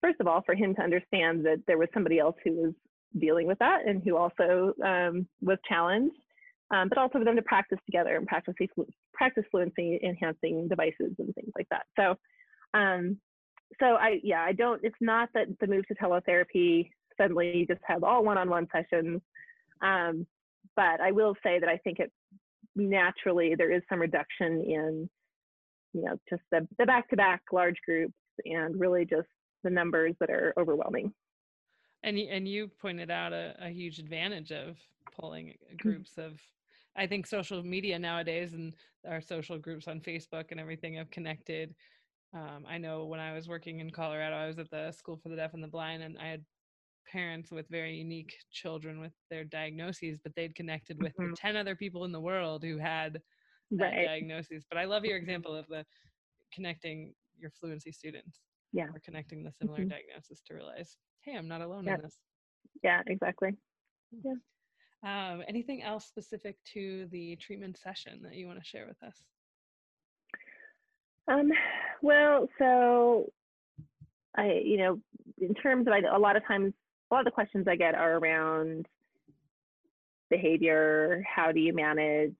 first of all, for him to understand that there was somebody else who was dealing with that and who also um, was challenged um, but also for them to practice together and practice, practice fluency enhancing devices and things like that. So, um, so I, yeah, I don't, it's not that the move to teletherapy suddenly just have all one-on-one sessions. Um, but I will say that I think it naturally, there is some reduction in, you know, just the, the back-to-back large groups and really just the numbers that are overwhelming. And, and you pointed out a, a huge advantage of pulling groups of I think social media nowadays and our social groups on Facebook and everything have connected. Um, I know when I was working in Colorado, I was at the School for the Deaf and the Blind, and I had parents with very unique children with their diagnoses, but they'd connected with mm-hmm. 10 other people in the world who had that right. diagnosis. But I love your example of the connecting your fluency students. Yeah. Or connecting the similar mm-hmm. diagnosis to realize, hey, I'm not alone in this. Yeah, exactly. Hmm. Yeah. Um, anything else specific to the treatment session that you want to share with us? Um, well, so I, you know, in terms of I, a lot of times, a lot of the questions I get are around behavior. How do you manage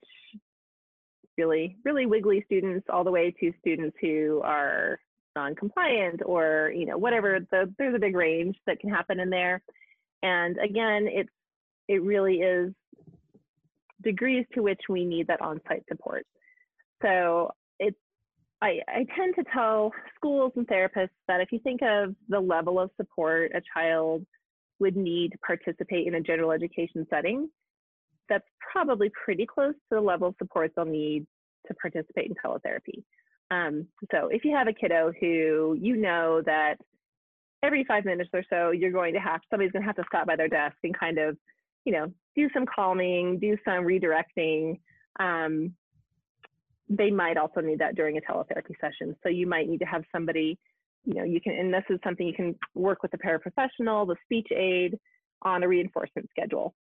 really, really wiggly students all the way to students who are non-compliant or you know whatever the there's a big range that can happen in there and again it's it really is degrees to which we need that on-site support. So it's I, I tend to tell schools and therapists that if you think of the level of support a child would need to participate in a general education setting, that's probably pretty close to the level of support they'll need to participate in teletherapy. Um, so if you have a kiddo who you know that every five minutes or so you're going to have somebody's going to have to stop by their desk and kind of you know, do some calming, do some redirecting. Um, they might also need that during a teletherapy session. So you might need to have somebody, you know, you can, and this is something you can work with the paraprofessional, the speech aid on a reinforcement schedule.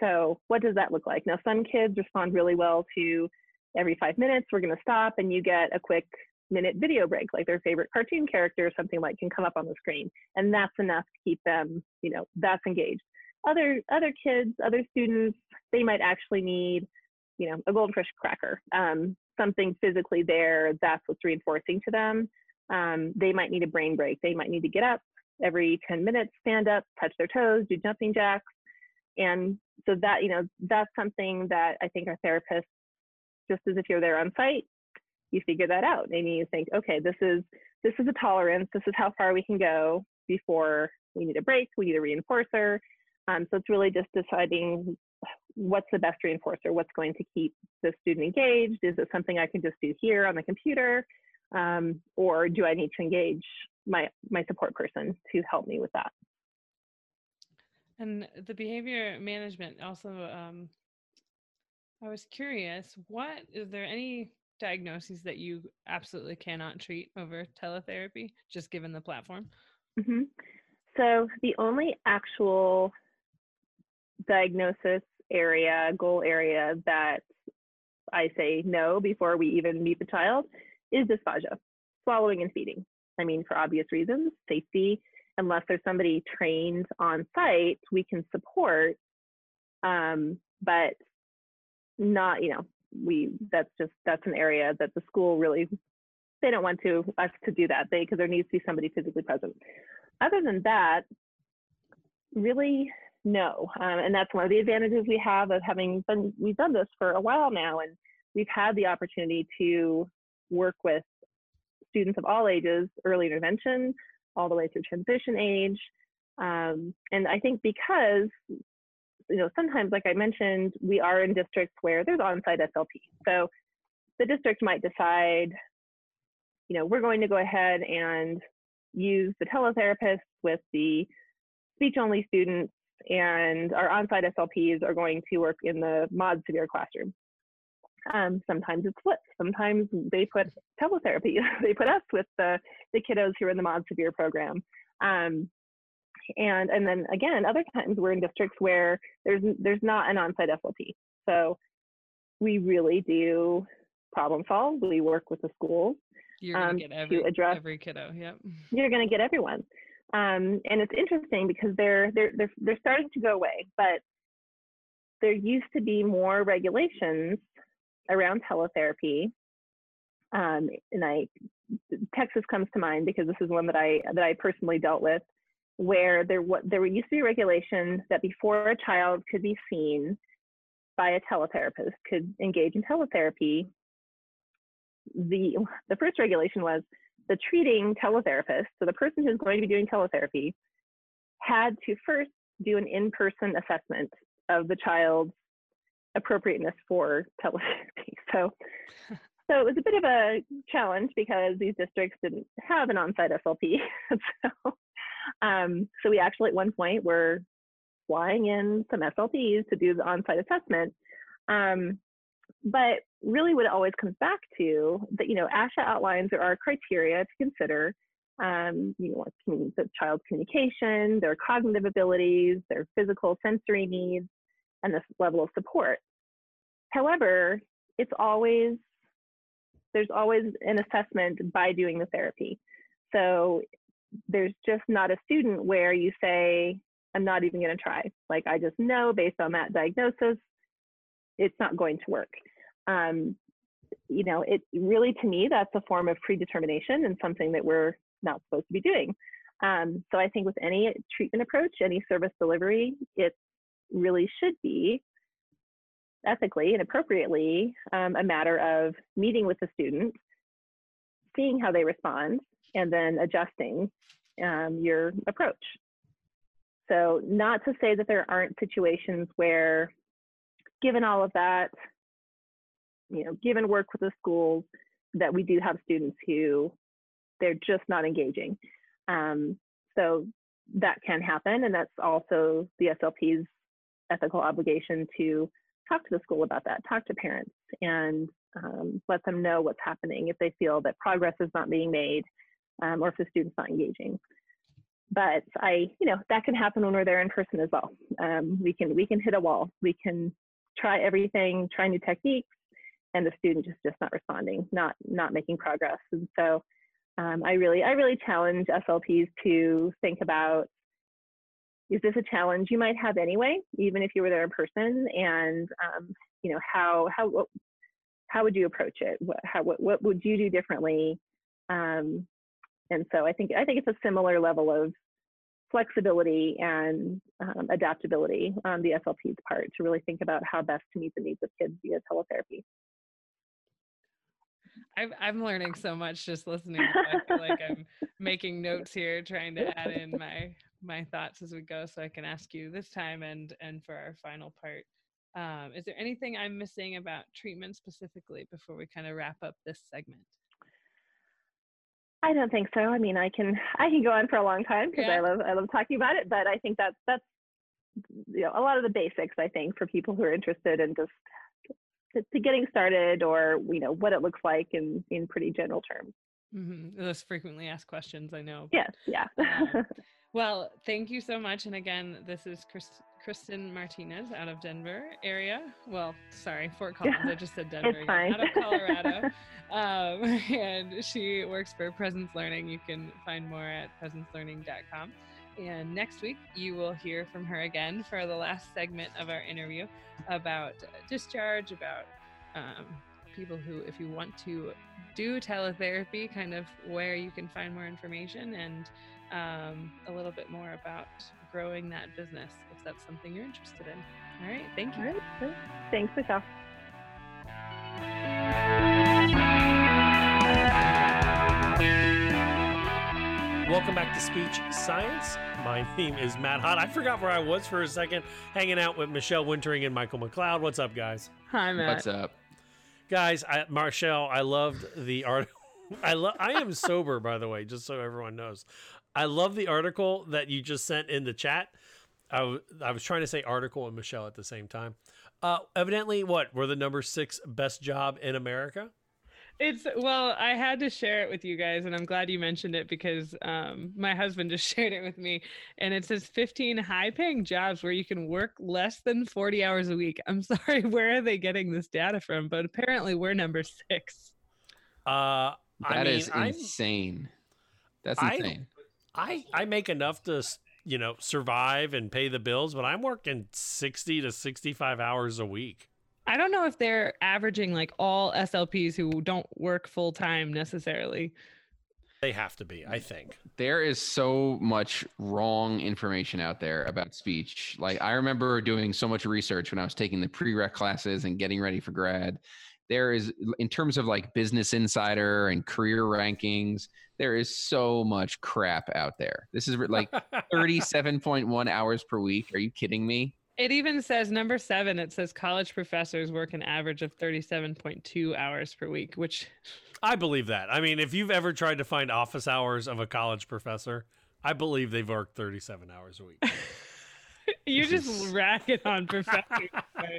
So what does that look like? Now, some kids respond really well to every five minutes, we're going to stop and you get a quick minute video break, like their favorite cartoon character or something like can come up on the screen. And that's enough to keep them, you know, that's engaged other other kids, other students, they might actually need, you know, a goldfish cracker, um, something physically there that's what's reinforcing to them. Um, they might need a brain break. They might need to get up every 10 minutes, stand up, touch their toes, do jumping jacks. And so that, you know, that's something that I think our therapists, just as if you're there on site, you figure that out. Maybe you think, okay, this is this is a tolerance. This is how far we can go before we need a break. We need a reinforcer. Um, so it's really just deciding what's the best reinforcer, what's going to keep the student engaged. Is it something I can just do here on the computer? Um, or do I need to engage my, my support person to help me with that? And the behavior management also, um, I was curious, what is there any diagnoses that you absolutely cannot treat over teletherapy, just given the platform? Mm-hmm. So the only actual diagnosis area, goal area that I say no before we even meet the child is dysphagia, swallowing and feeding. I mean, for obvious reasons, safety, unless there's somebody trained on site, we can support, um, but not, you know, we, that's just, that's an area that the school really they don't want to us to do that they because there needs to be somebody physically present other than that really no um, and that's one of the advantages we have of having been we've done this for a while now and we've had the opportunity to work with students of all ages early intervention all the way through transition age um, and i think because you know sometimes like i mentioned we are in districts where there's on-site slp so the district might decide you know we're going to go ahead and use the teletherapists with the speech only students and our on-site SLPs are going to work in the mod severe classroom. Um, sometimes it's flipped. Sometimes they put teletherapy. they put us with the, the kiddos who are in the mod severe program. Um, and and then again, other times we're in districts where there's there's not an on-site SLP. So we really do problem solve. We work with the schools. You're gonna um, get every, to address every kiddo. Yep. You're gonna get everyone. Um, and it's interesting because they're, they're, they're, they're starting to go away, but there used to be more regulations around teletherapy. Um, and I, Texas comes to mind because this is one that I, that I personally dealt with where there, what, there used to be regulation that before a child could be seen by a teletherapist, could engage in teletherapy, the, the first regulation was the treating teletherapist, so the person who's going to be doing teletherapy, had to first do an in-person assessment of the child's appropriateness for teletherapy. So, so it was a bit of a challenge because these districts didn't have an on-site SLP. so, um, so we actually at one point were flying in some SLPs to do the on-site assessment. Um, but really what it always comes back to that you know asha outlines there are criteria to consider um, you know the child's communication their cognitive abilities their physical sensory needs and this level of support. However it's always there's always an assessment by doing the therapy. So there's just not a student where you say i'm not even going to try. Like i just know based on that diagnosis it's not going to work. Um, you know, it really to me that's a form of predetermination and something that we're not supposed to be doing. Um, so I think with any treatment approach, any service delivery, it really should be ethically and appropriately um, a matter of meeting with the student, seeing how they respond, and then adjusting um, your approach. So, not to say that there aren't situations where, given all of that, you know, given work with the schools, that we do have students who they're just not engaging. Um, so that can happen, and that's also the SLP's ethical obligation to talk to the school about that, talk to parents, and um, let them know what's happening if they feel that progress is not being made um, or if the student's not engaging. But I, you know, that can happen when we're there in person as well. Um, we can we can hit a wall. We can try everything, try new techniques, and the student just just not responding, not not making progress. And so um, I really I really challenge SLPs to think about is this a challenge you might have anyway, even if you were there in person, and um, you know how how what, how would you approach it? What, how what, what would you do differently? Um, and so I think I think it's a similar level of flexibility and um, adaptability on the SLP's part to really think about how best to meet the needs of kids via teletherapy. I'm, I'm learning so much just listening. I feel like I'm making notes here, trying to add in my my thoughts as we go, so I can ask you this time and and for our final part. Um, is there anything I'm missing about treatment specifically before we kind of wrap up this segment? I don't think so. I mean, I can I can go on for a long time because yeah. I love I love talking about it, but I think that's that's you know a lot of the basics. I think for people who are interested in just to, to, getting started or you know what it looks like in in pretty general terms mm-hmm. those frequently asked questions i know yes yeah um, well thank you so much and again this is Chris, Kristin Martinez out of denver area. Well sorry fort collins i just said denver it's fine. out of colorado. Um, and she works for presence learning. You can find more at presencelearning.com and next week, you will hear from her again for the last segment of our interview about discharge, about um, people who, if you want to do teletherapy, kind of where you can find more information and um, a little bit more about growing that business if that's something you're interested in. All right. Thank you. Right. Thanks, Michelle. Welcome back to Speech Science. My name is Matt Hott. I forgot where I was for a second, hanging out with Michelle Wintering and Michael McLeod. What's up, guys? Hi, Matt. What's up? Guys, I, Marshall, I loved the article. I love. I am sober, by the way, just so everyone knows. I love the article that you just sent in the chat. I, w- I was trying to say article and Michelle at the same time. Uh, evidently, what we're the number six best job in America. It's well, I had to share it with you guys, and I'm glad you mentioned it because um, my husband just shared it with me. And it says 15 high paying jobs where you can work less than 40 hours a week. I'm sorry, where are they getting this data from? But apparently, we're number six. Uh, That I mean, is I'm- insane. That's insane. I I I make enough to you know survive and pay the bills, but I'm working 60 to 65 hours a week. I don't know if they're averaging like all SLPs who don't work full time necessarily. They have to be, I think. there is so much wrong information out there about speech. Like I remember doing so much research when I was taking the prereq classes and getting ready for grad. There is in terms of like business insider and career rankings, there is so much crap out there. This is like 37.1 hours per week. Are you kidding me? It even says number seven, it says college professors work an average of 37.2 hours per week, which I believe that. I mean, if you've ever tried to find office hours of a college professor, I believe they've worked 37 hours a week. you just racket on professors.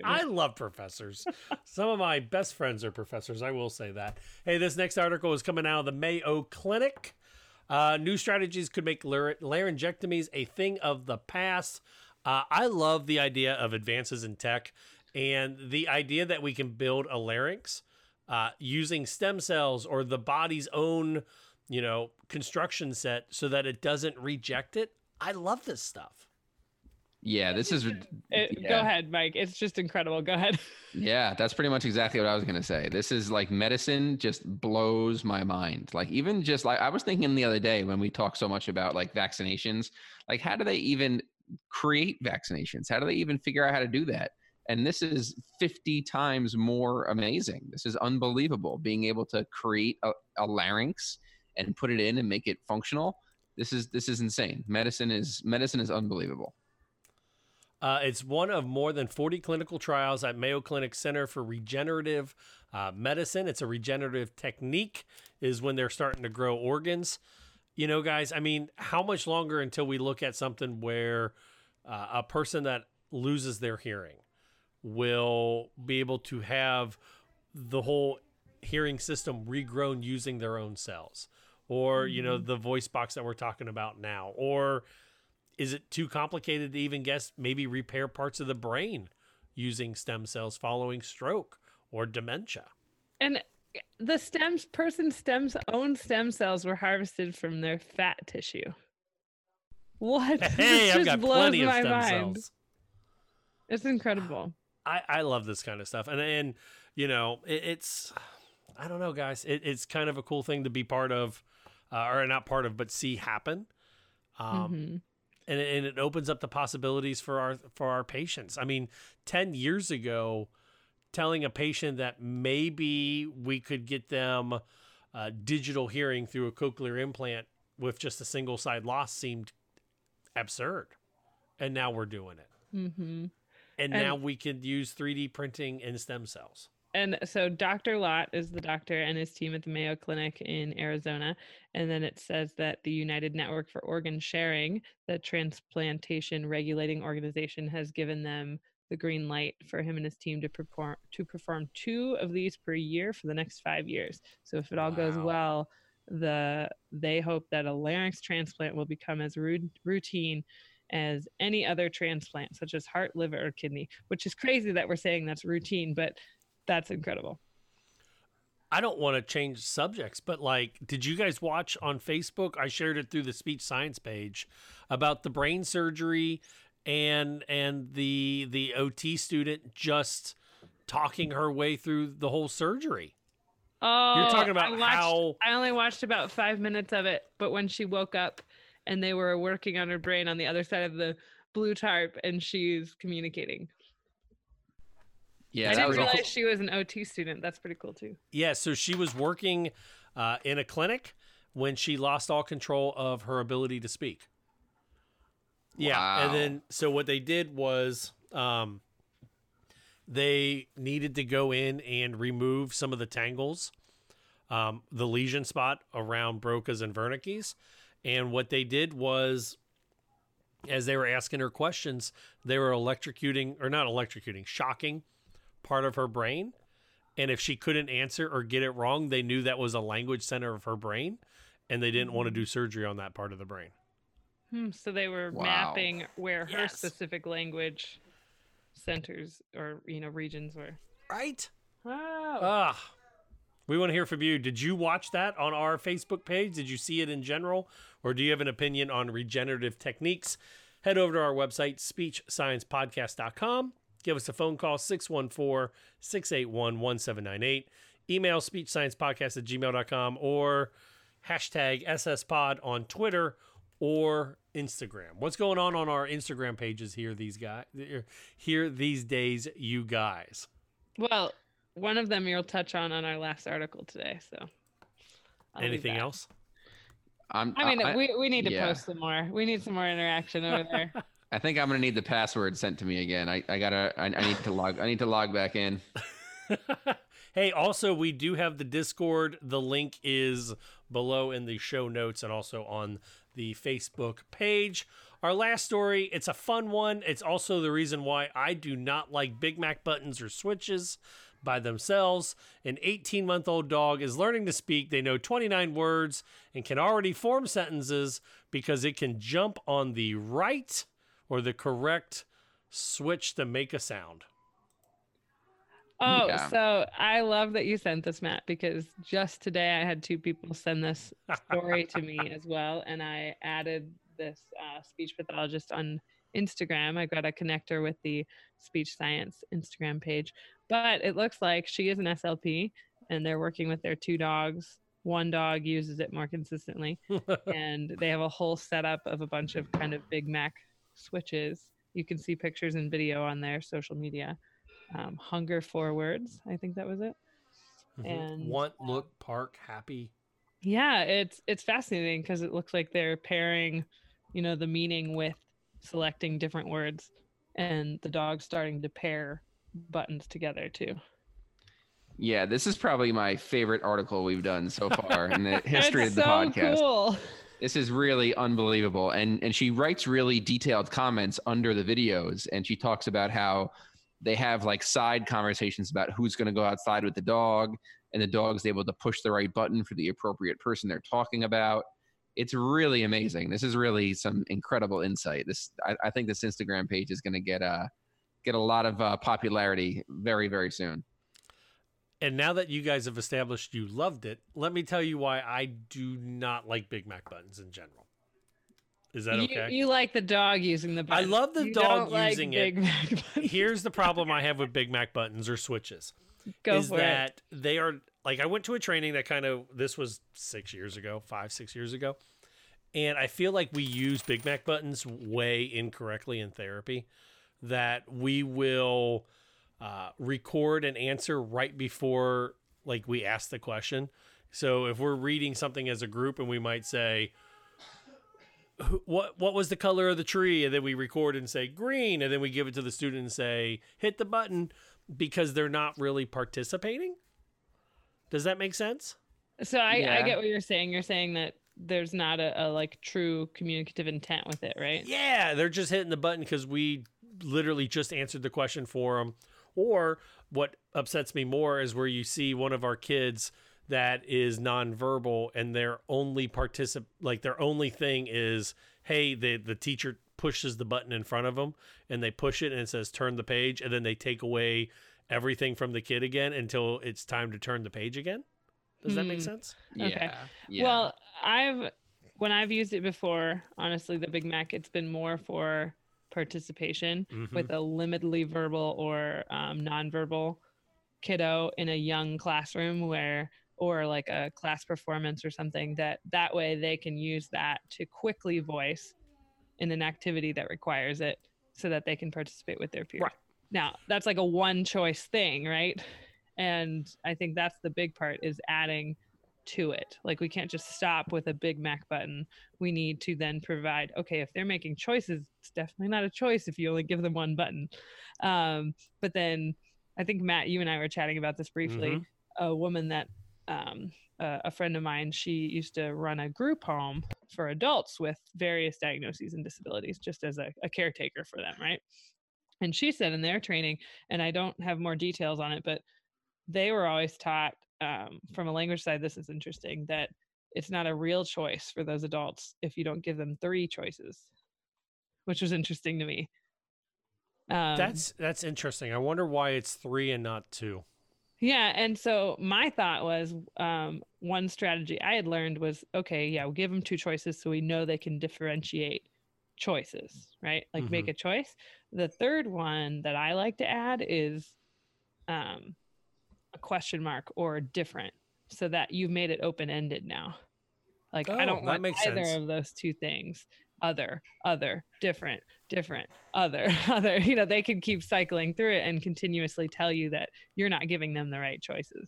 I love professors. Some of my best friends are professors. I will say that. Hey, this next article is coming out of the Mayo Clinic. Uh, new strategies could make lar- laryngectomies a thing of the past. Uh, I love the idea of advances in tech and the idea that we can build a larynx uh, using stem cells or the body's own, you know, construction set so that it doesn't reject it. I love this stuff. Yeah, this is It- uh, yeah. Go ahead, Mike. It's just incredible. Go ahead. Yeah, that's pretty much exactly what I was gonna say. This is like medicine just blows my mind. Like even just like I was thinking the other day when we talk so much about like vaccinations, like how do they even create vaccinations? How do they even figure out how to do that? And this is 50 times more amazing. This is unbelievable. Being able to create a, a larynx and put it in and make it functional. This is this is insane. Medicine is medicine is unbelievable. Uh, it's one of more than 40 clinical trials at Mayo Clinic Center for Regenerative uh, Medicine. It's a regenerative technique, is when they're starting to grow organs. You know, guys, I mean, how much longer until we look at something where uh, a person that loses their hearing will be able to have the whole hearing system regrown using their own cells? Or, you know, the voice box that we're talking about now? Or, is it too complicated to even guess maybe repair parts of the brain using stem cells following stroke or dementia? And the stems person's stems own stem cells were harvested from their fat tissue. What? Hey, This I've just got plenty of stem mind. cells. It's incredible. I, I love this kind of stuff. And, and you know, it, it's, I don't know, guys. It, it's kind of a cool thing to be part of, uh, or not part of, but see happen. Um, Mhm. And, it- and it opens up the possibilities for our for our patients. I mean, ten years ago, telling a patient that maybe we could get them uh, digital hearing through a cochlear implant with just a single side loss seemed absurd, and now we're doing it. Mm-hmm. And, And- now we can use 3D printing and stem cells. And so Dr. Lott is the doctor and his team at the Mayo Clinic in Arizona. And then it says that the United Network for Organ Sharing, the transplantation regulating organization, has given them the green light for him and his team to perform to perform two of these per year for the next five years. So if it all goes well, the they hope that a larynx transplant will become as routine as any other transplant, such as heart, liver, or kidney. Which is crazy that we're saying that's routine, but that's incredible. I don't want to change subjects, but like, did you guys watch on Facebook? I shared it through the speech science page about the brain surgery and and the the OT student just talking her way through the whole surgery. Oh, You're talking about I watched, how- I only watched about five minutes of it, but when she woke up and they were working on her brain on the other side of the blue tarp, and she's communicating. Yeah, I didn't was realize whole- she was an OT student. That's pretty cool too. Yeah, so she was working uh, in a clinic when she lost all control of her ability to speak. Yeah, and then so what they did was um, they needed to go in and remove some of the tangles, um, the lesion spot around Broca's and Wernicke's, and what they did was, as they were asking her questions, they were electrocuting or not electrocuting, shocking part of her brain. And if she couldn't answer or get it wrong, they knew that was a language center of her brain, and they didn't want to do surgery on that part of the brain. Hmm, so they were Wow. mapping where her specific language centers or you know regions were. Right. Oh. Ah, we want to hear from you. Did you watch that on our Facebook page? Did you see it in general, or do you have an opinion on regenerative techniques? Head over to our website, speechsciencepodcast.com. Give us a phone call, 614 681 1798. Email speechsciencepodcast at gmail.com or hashtag SSPod on Twitter or Instagram. What's going on on our Instagram pages here these guys here these days, you guys? Well, one of them you'll touch on on our last article today. So I'll Anything else? I'm, I mean, we, we need to yeah. post some more. We need some more interaction over there. I think I'm gonna need the password sent to me again. I, I gotta I, I need to log I need to log back in. Hey, also, we do have the Discord. The link is below in the show notes and also on the Facebook page. Our last story, it's a fun one. It's also the reason why I do not like Big Mac buttons or switches by themselves. An 18 month old dog is learning to speak. They know 29 words and can already form sentences because it can jump on the right or the correct switch to make a sound. Oh, Yeah. so I love that you sent this, Matt, because just today I had two people send this story to me as well. And I added this uh, speech pathologist on Instagram. I got a connector with the speech science Instagram page. But it looks like she is an SLP and they're working with their two dogs. One dog uses it more consistently. and they have a whole setup of a bunch of kind of Big Mac switches. You can see pictures and video on their social media um, hunger forwards i think that was it and Want, look, park, happy. yeah it's it's fascinating because it looks like they're pairing you know the meaning with selecting different words and the dog's starting to pair buttons together too Yeah, this is probably my favorite article we've done so far in the history of the so podcast. cool. This is really unbelievable. And and she writes really detailed comments under the videos and she talks about how they have like side conversations about who's going to go outside with the dog and the dog's able to push the right button for the appropriate person they're talking about. It's really amazing. This is really some incredible insight. This I, I think this Instagram page is going to get uh get a lot of uh, popularity very very soon. And now that you guys have established you loved it, let me tell you why I do not like Big Mac buttons in general. Is that okay? you, like the dog using the I love the You dog don't like using Big it. Mac. Here's the problem I have with Big Mac buttons or switches. Go is for it. that they are like I went to a training that kind of this was six years ago, five, six years ago. And I feel like we use Big Mac buttons way incorrectly in therapy. That we will uh, record an answer right before like we ask the question. So if we're reading something as a group and we might say, what what was the color of the tree and then we record and say green and then we give it to the student and say hit the button because they're not really participating does that make sense So I, I get what you're saying. You're saying that there's not a, a like true communicative intent with it, right? yeah they're just hitting the button because we literally just answered the question for them or what upsets me more is where you see one of our kids that is nonverbal and their only particip like their only thing is hey the the teacher pushes the button in front of them and they push it and it says turn the page and then they take away everything from the kid again until it's time to turn the page again does that make Hmm. sense Okay. Well, I've when I've used it before, honestly, the Big Mac, it's been more for participation Mhm. with a limitedly verbal or um, nonverbal kiddo in a young classroom where or like a class performance or something that that way they can use that to quickly voice in an activity that requires it so that they can participate with their peers. Right. Now, that's like a one choice thing, right? And I think that's the big part is adding to it. Like we can't just stop with a Big Mac button. We need to then provide, okay, if they're making choices, it's definitely not a choice if you only give them one button. Um, but then I think Matt, you and I were chatting about this briefly. Mhm. A woman that um, a, a friend of mine, she used to run a group home for adults with various diagnoses and disabilities, just as a, a caretaker for them, right? And she said in their training, and I don't have more details on it, but they were always taught um, from a language side, this is interesting, that it's not a real choice for those adults if you don't give them three choices, which was interesting to me. Um, that's that's interesting. I wonder why it's three and not two. Yeah, and so my thought was um, one strategy I had learned was okay, yeah, we'll give them two choices so we know they can differentiate choices, right? Like make Mhm. a choice. The third one that I like to add is um, a question mark or different, so that you've made it open ended now. Like I Oh, don't that want either sense. of those two things. Other, other, different, different, other, other. You know, they can keep cycling through it and continuously tell you that you're not giving them the right choices.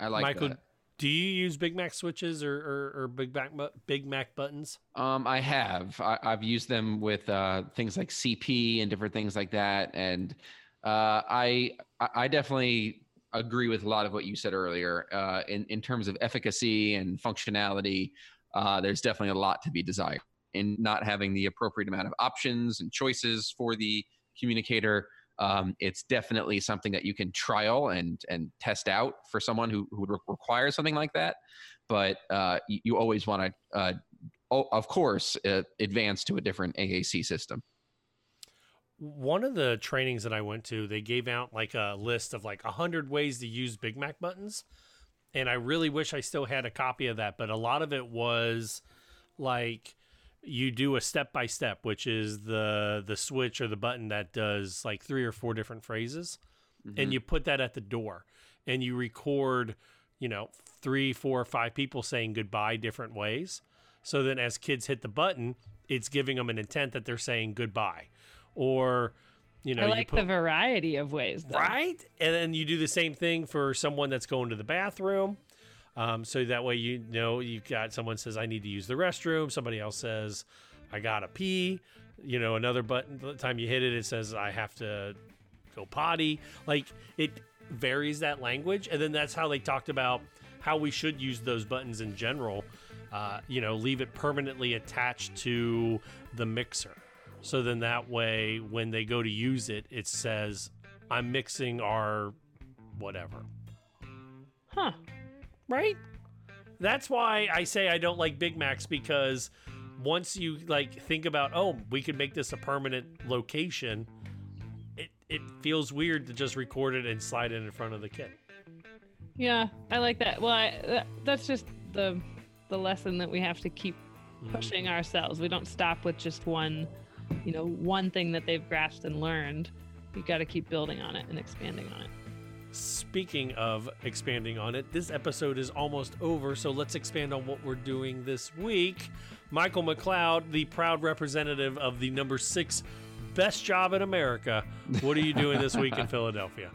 I like Michael, that. do you use Big Mac switches or, or, or Big Mac Big Mac buttons? Um, I have. I, I've used them with uh, things like CP and different things like that, and uh, I I I definitely agree with a lot of what you said earlier. Uh, in in terms of efficacy and functionality, uh, there's definitely a lot to be desired in not having the appropriate amount of options and choices for the communicator. Um, it's definitely something that you can trial and and test out for someone who, who would re- require something like that. But uh, you, you always want to uh, of course, uh, advance to a different AAC system. One of the trainings that I went to, they gave out like a list of like a hundred ways to use Big Mac buttons, and I really wish I still had a copy of that. But a lot of it was like you do a step by step, which is the the switch or the button that does like three or four different phrases, Mhm. and you put that at the door, and you record, you know, three, four, or five people saying goodbye different ways. So then, as kids hit the button, it's giving them an intent that they're saying goodbye, or you know, I you like put, the variety of ways, though. right? And then you do the same thing for someone that's going to the bathroom. Um, so that way you know you got someone says I need to use the restroom. Somebody else says I gotta pee. You know, another button. The time you hit it, it says I have to go potty. Like it varies that language, and then that's how they talked about how we should use those buttons in general. Uh, you know, leave it permanently attached to the mixer. So then that way, when they go to use it, it says, I'm mixing our whatever. Huh. Right? That's why I say I don't like Big Macs because once you like think about, oh, we could make this a permanent location, it, it feels weird to just record it and slide it in front of the kit. Yeah, I like that. Well, I, that, that's just the the lesson that we have to keep Mm-hmm. pushing ourselves. We don't stop with just one, you know, one thing that they've grasped and learned. You got to keep building on it and expanding on it. Speaking of expanding on it, this episode is almost over, so let's expand on what we're doing this week. Michael McLeod, the proud representative of the number six best job in America, what are you doing this week in Philadelphia?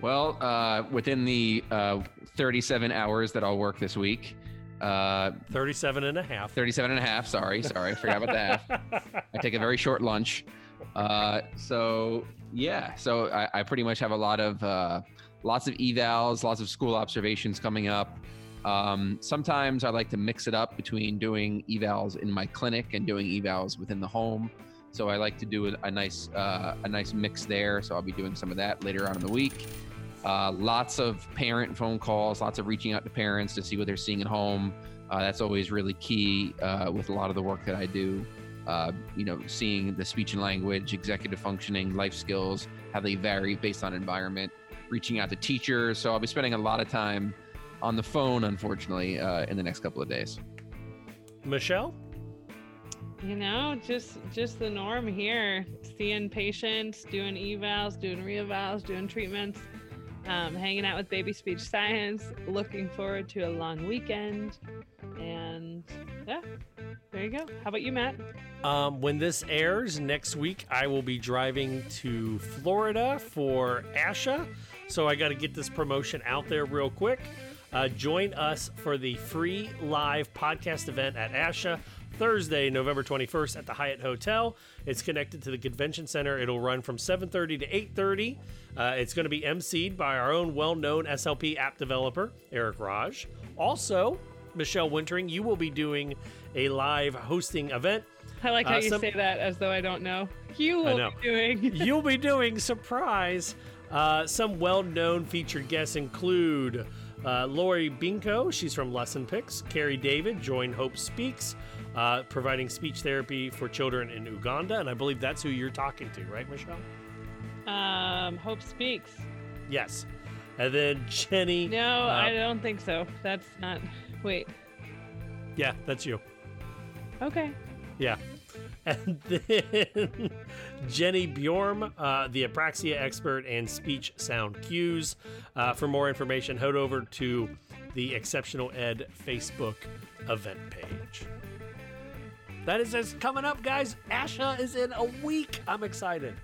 Well, uh, within the uh, 37 hours that I'll work this week, uh, 37 and a half. 37 and a half. Sorry, sorry, I forgot about that. I take a very short lunch. Uh, so yeah, so I, I pretty much have a lot of uh, lots of evals, lots of school observations coming up. Um, sometimes I like to mix it up between doing evals in my clinic and doing evals within the home. So I like to do a, a nice uh, a nice mix there. So I'll be doing some of that later on in the week. Uh, lots of parent phone calls, lots of reaching out to parents to see what they're seeing at home. Uh, that's always really key uh, with a lot of the work that I do. Uh, you know, seeing the speech and language, executive functioning, life skills, how they vary based on environment, reaching out to teachers. So I'll be spending a lot of time on the phone, unfortunately, uh, in the next couple of days. Michelle? You know, just just the norm here. Seeing patients, doing evals, doing reevals, doing treatments. Um, hanging out with Baby Speech Science. Looking forward to a long weekend. And yeah, there you go. How about you, Matt? Um, when this airs next week, I will be driving to Florida for ASHA. So I got to get this promotion out there real quick. Uh, join us for the free live podcast event at ASHA Thursday, November 21st at the Hyatt Hotel. It's connected to the convention center. It'll run from 7:30 to 8:30. Uh, it's going to be emceed by our own well-known SLP app developer, Eric Raj. Also, Michelle Wintering, you will be doing a live hosting event. I like how Uh, you some- say that as though I don't know. You will know. be doing. You'll be doing surprise. Uh, some well-known featured guests include uh, Lori Binko, she's from LessonPix. Carrie David, Join Hope Speaks, uh, providing speech therapy for children in Uganda, and I believe that's who you're talking to, right, Michelle? Um, Hope speaks. Yes. And then Jenny. No, uh, I don't think so. That's not. Wait. Yeah, that's you. Okay. Yeah. And then Jenny Bjorem, uh, the apraxia expert and speech sound cues. Uh, for more information, head over to the Exceptional Ed Facebook event page. That is is coming up, guys. ASHA is in a week. I'm excited.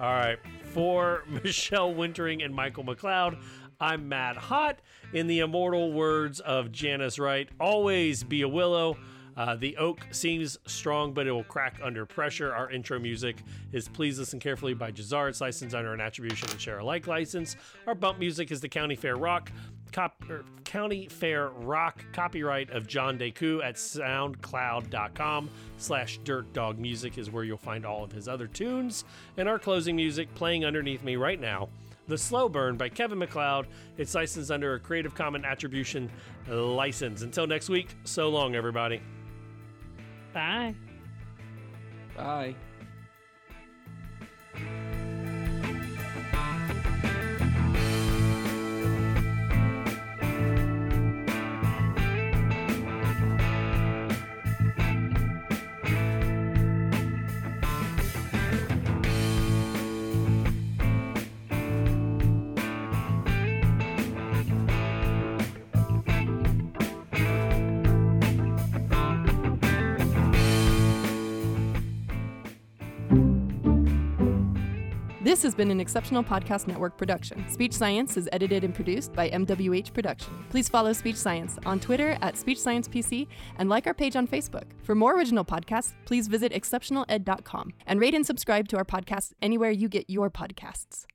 All right. For Michelle Wintering and Michael McLeod, I'm Matt Hot. In the immortal words of Janice Wright, always be a willow. Uh, the oak seems strong, but it will crack under pressure. Our intro music is Please Listen Carefully by Jahzzar. It's licensed under an attribution and share alike license. Our bump music is the County Fair Rock. Cop, er, County Fair Rock copyright of John Deku at soundcloud.com slash dirt dog music is where you'll find all of his other tunes. And our closing music playing underneath me right now the Slow Burn by Kevin MacLeod. It's licensed under a Creative Commons Attribution license. Until next week, so long, everybody. Bye. Bye. This has been an Exceptional Podcast Network production. Speech Science is edited and produced by MWH Production. Please follow Speech Science on Twitter at Speech Science PC and like our page on Facebook. For more original podcasts, please visit exceptionaled.com and rate and subscribe to our podcast anywhere you get your podcasts.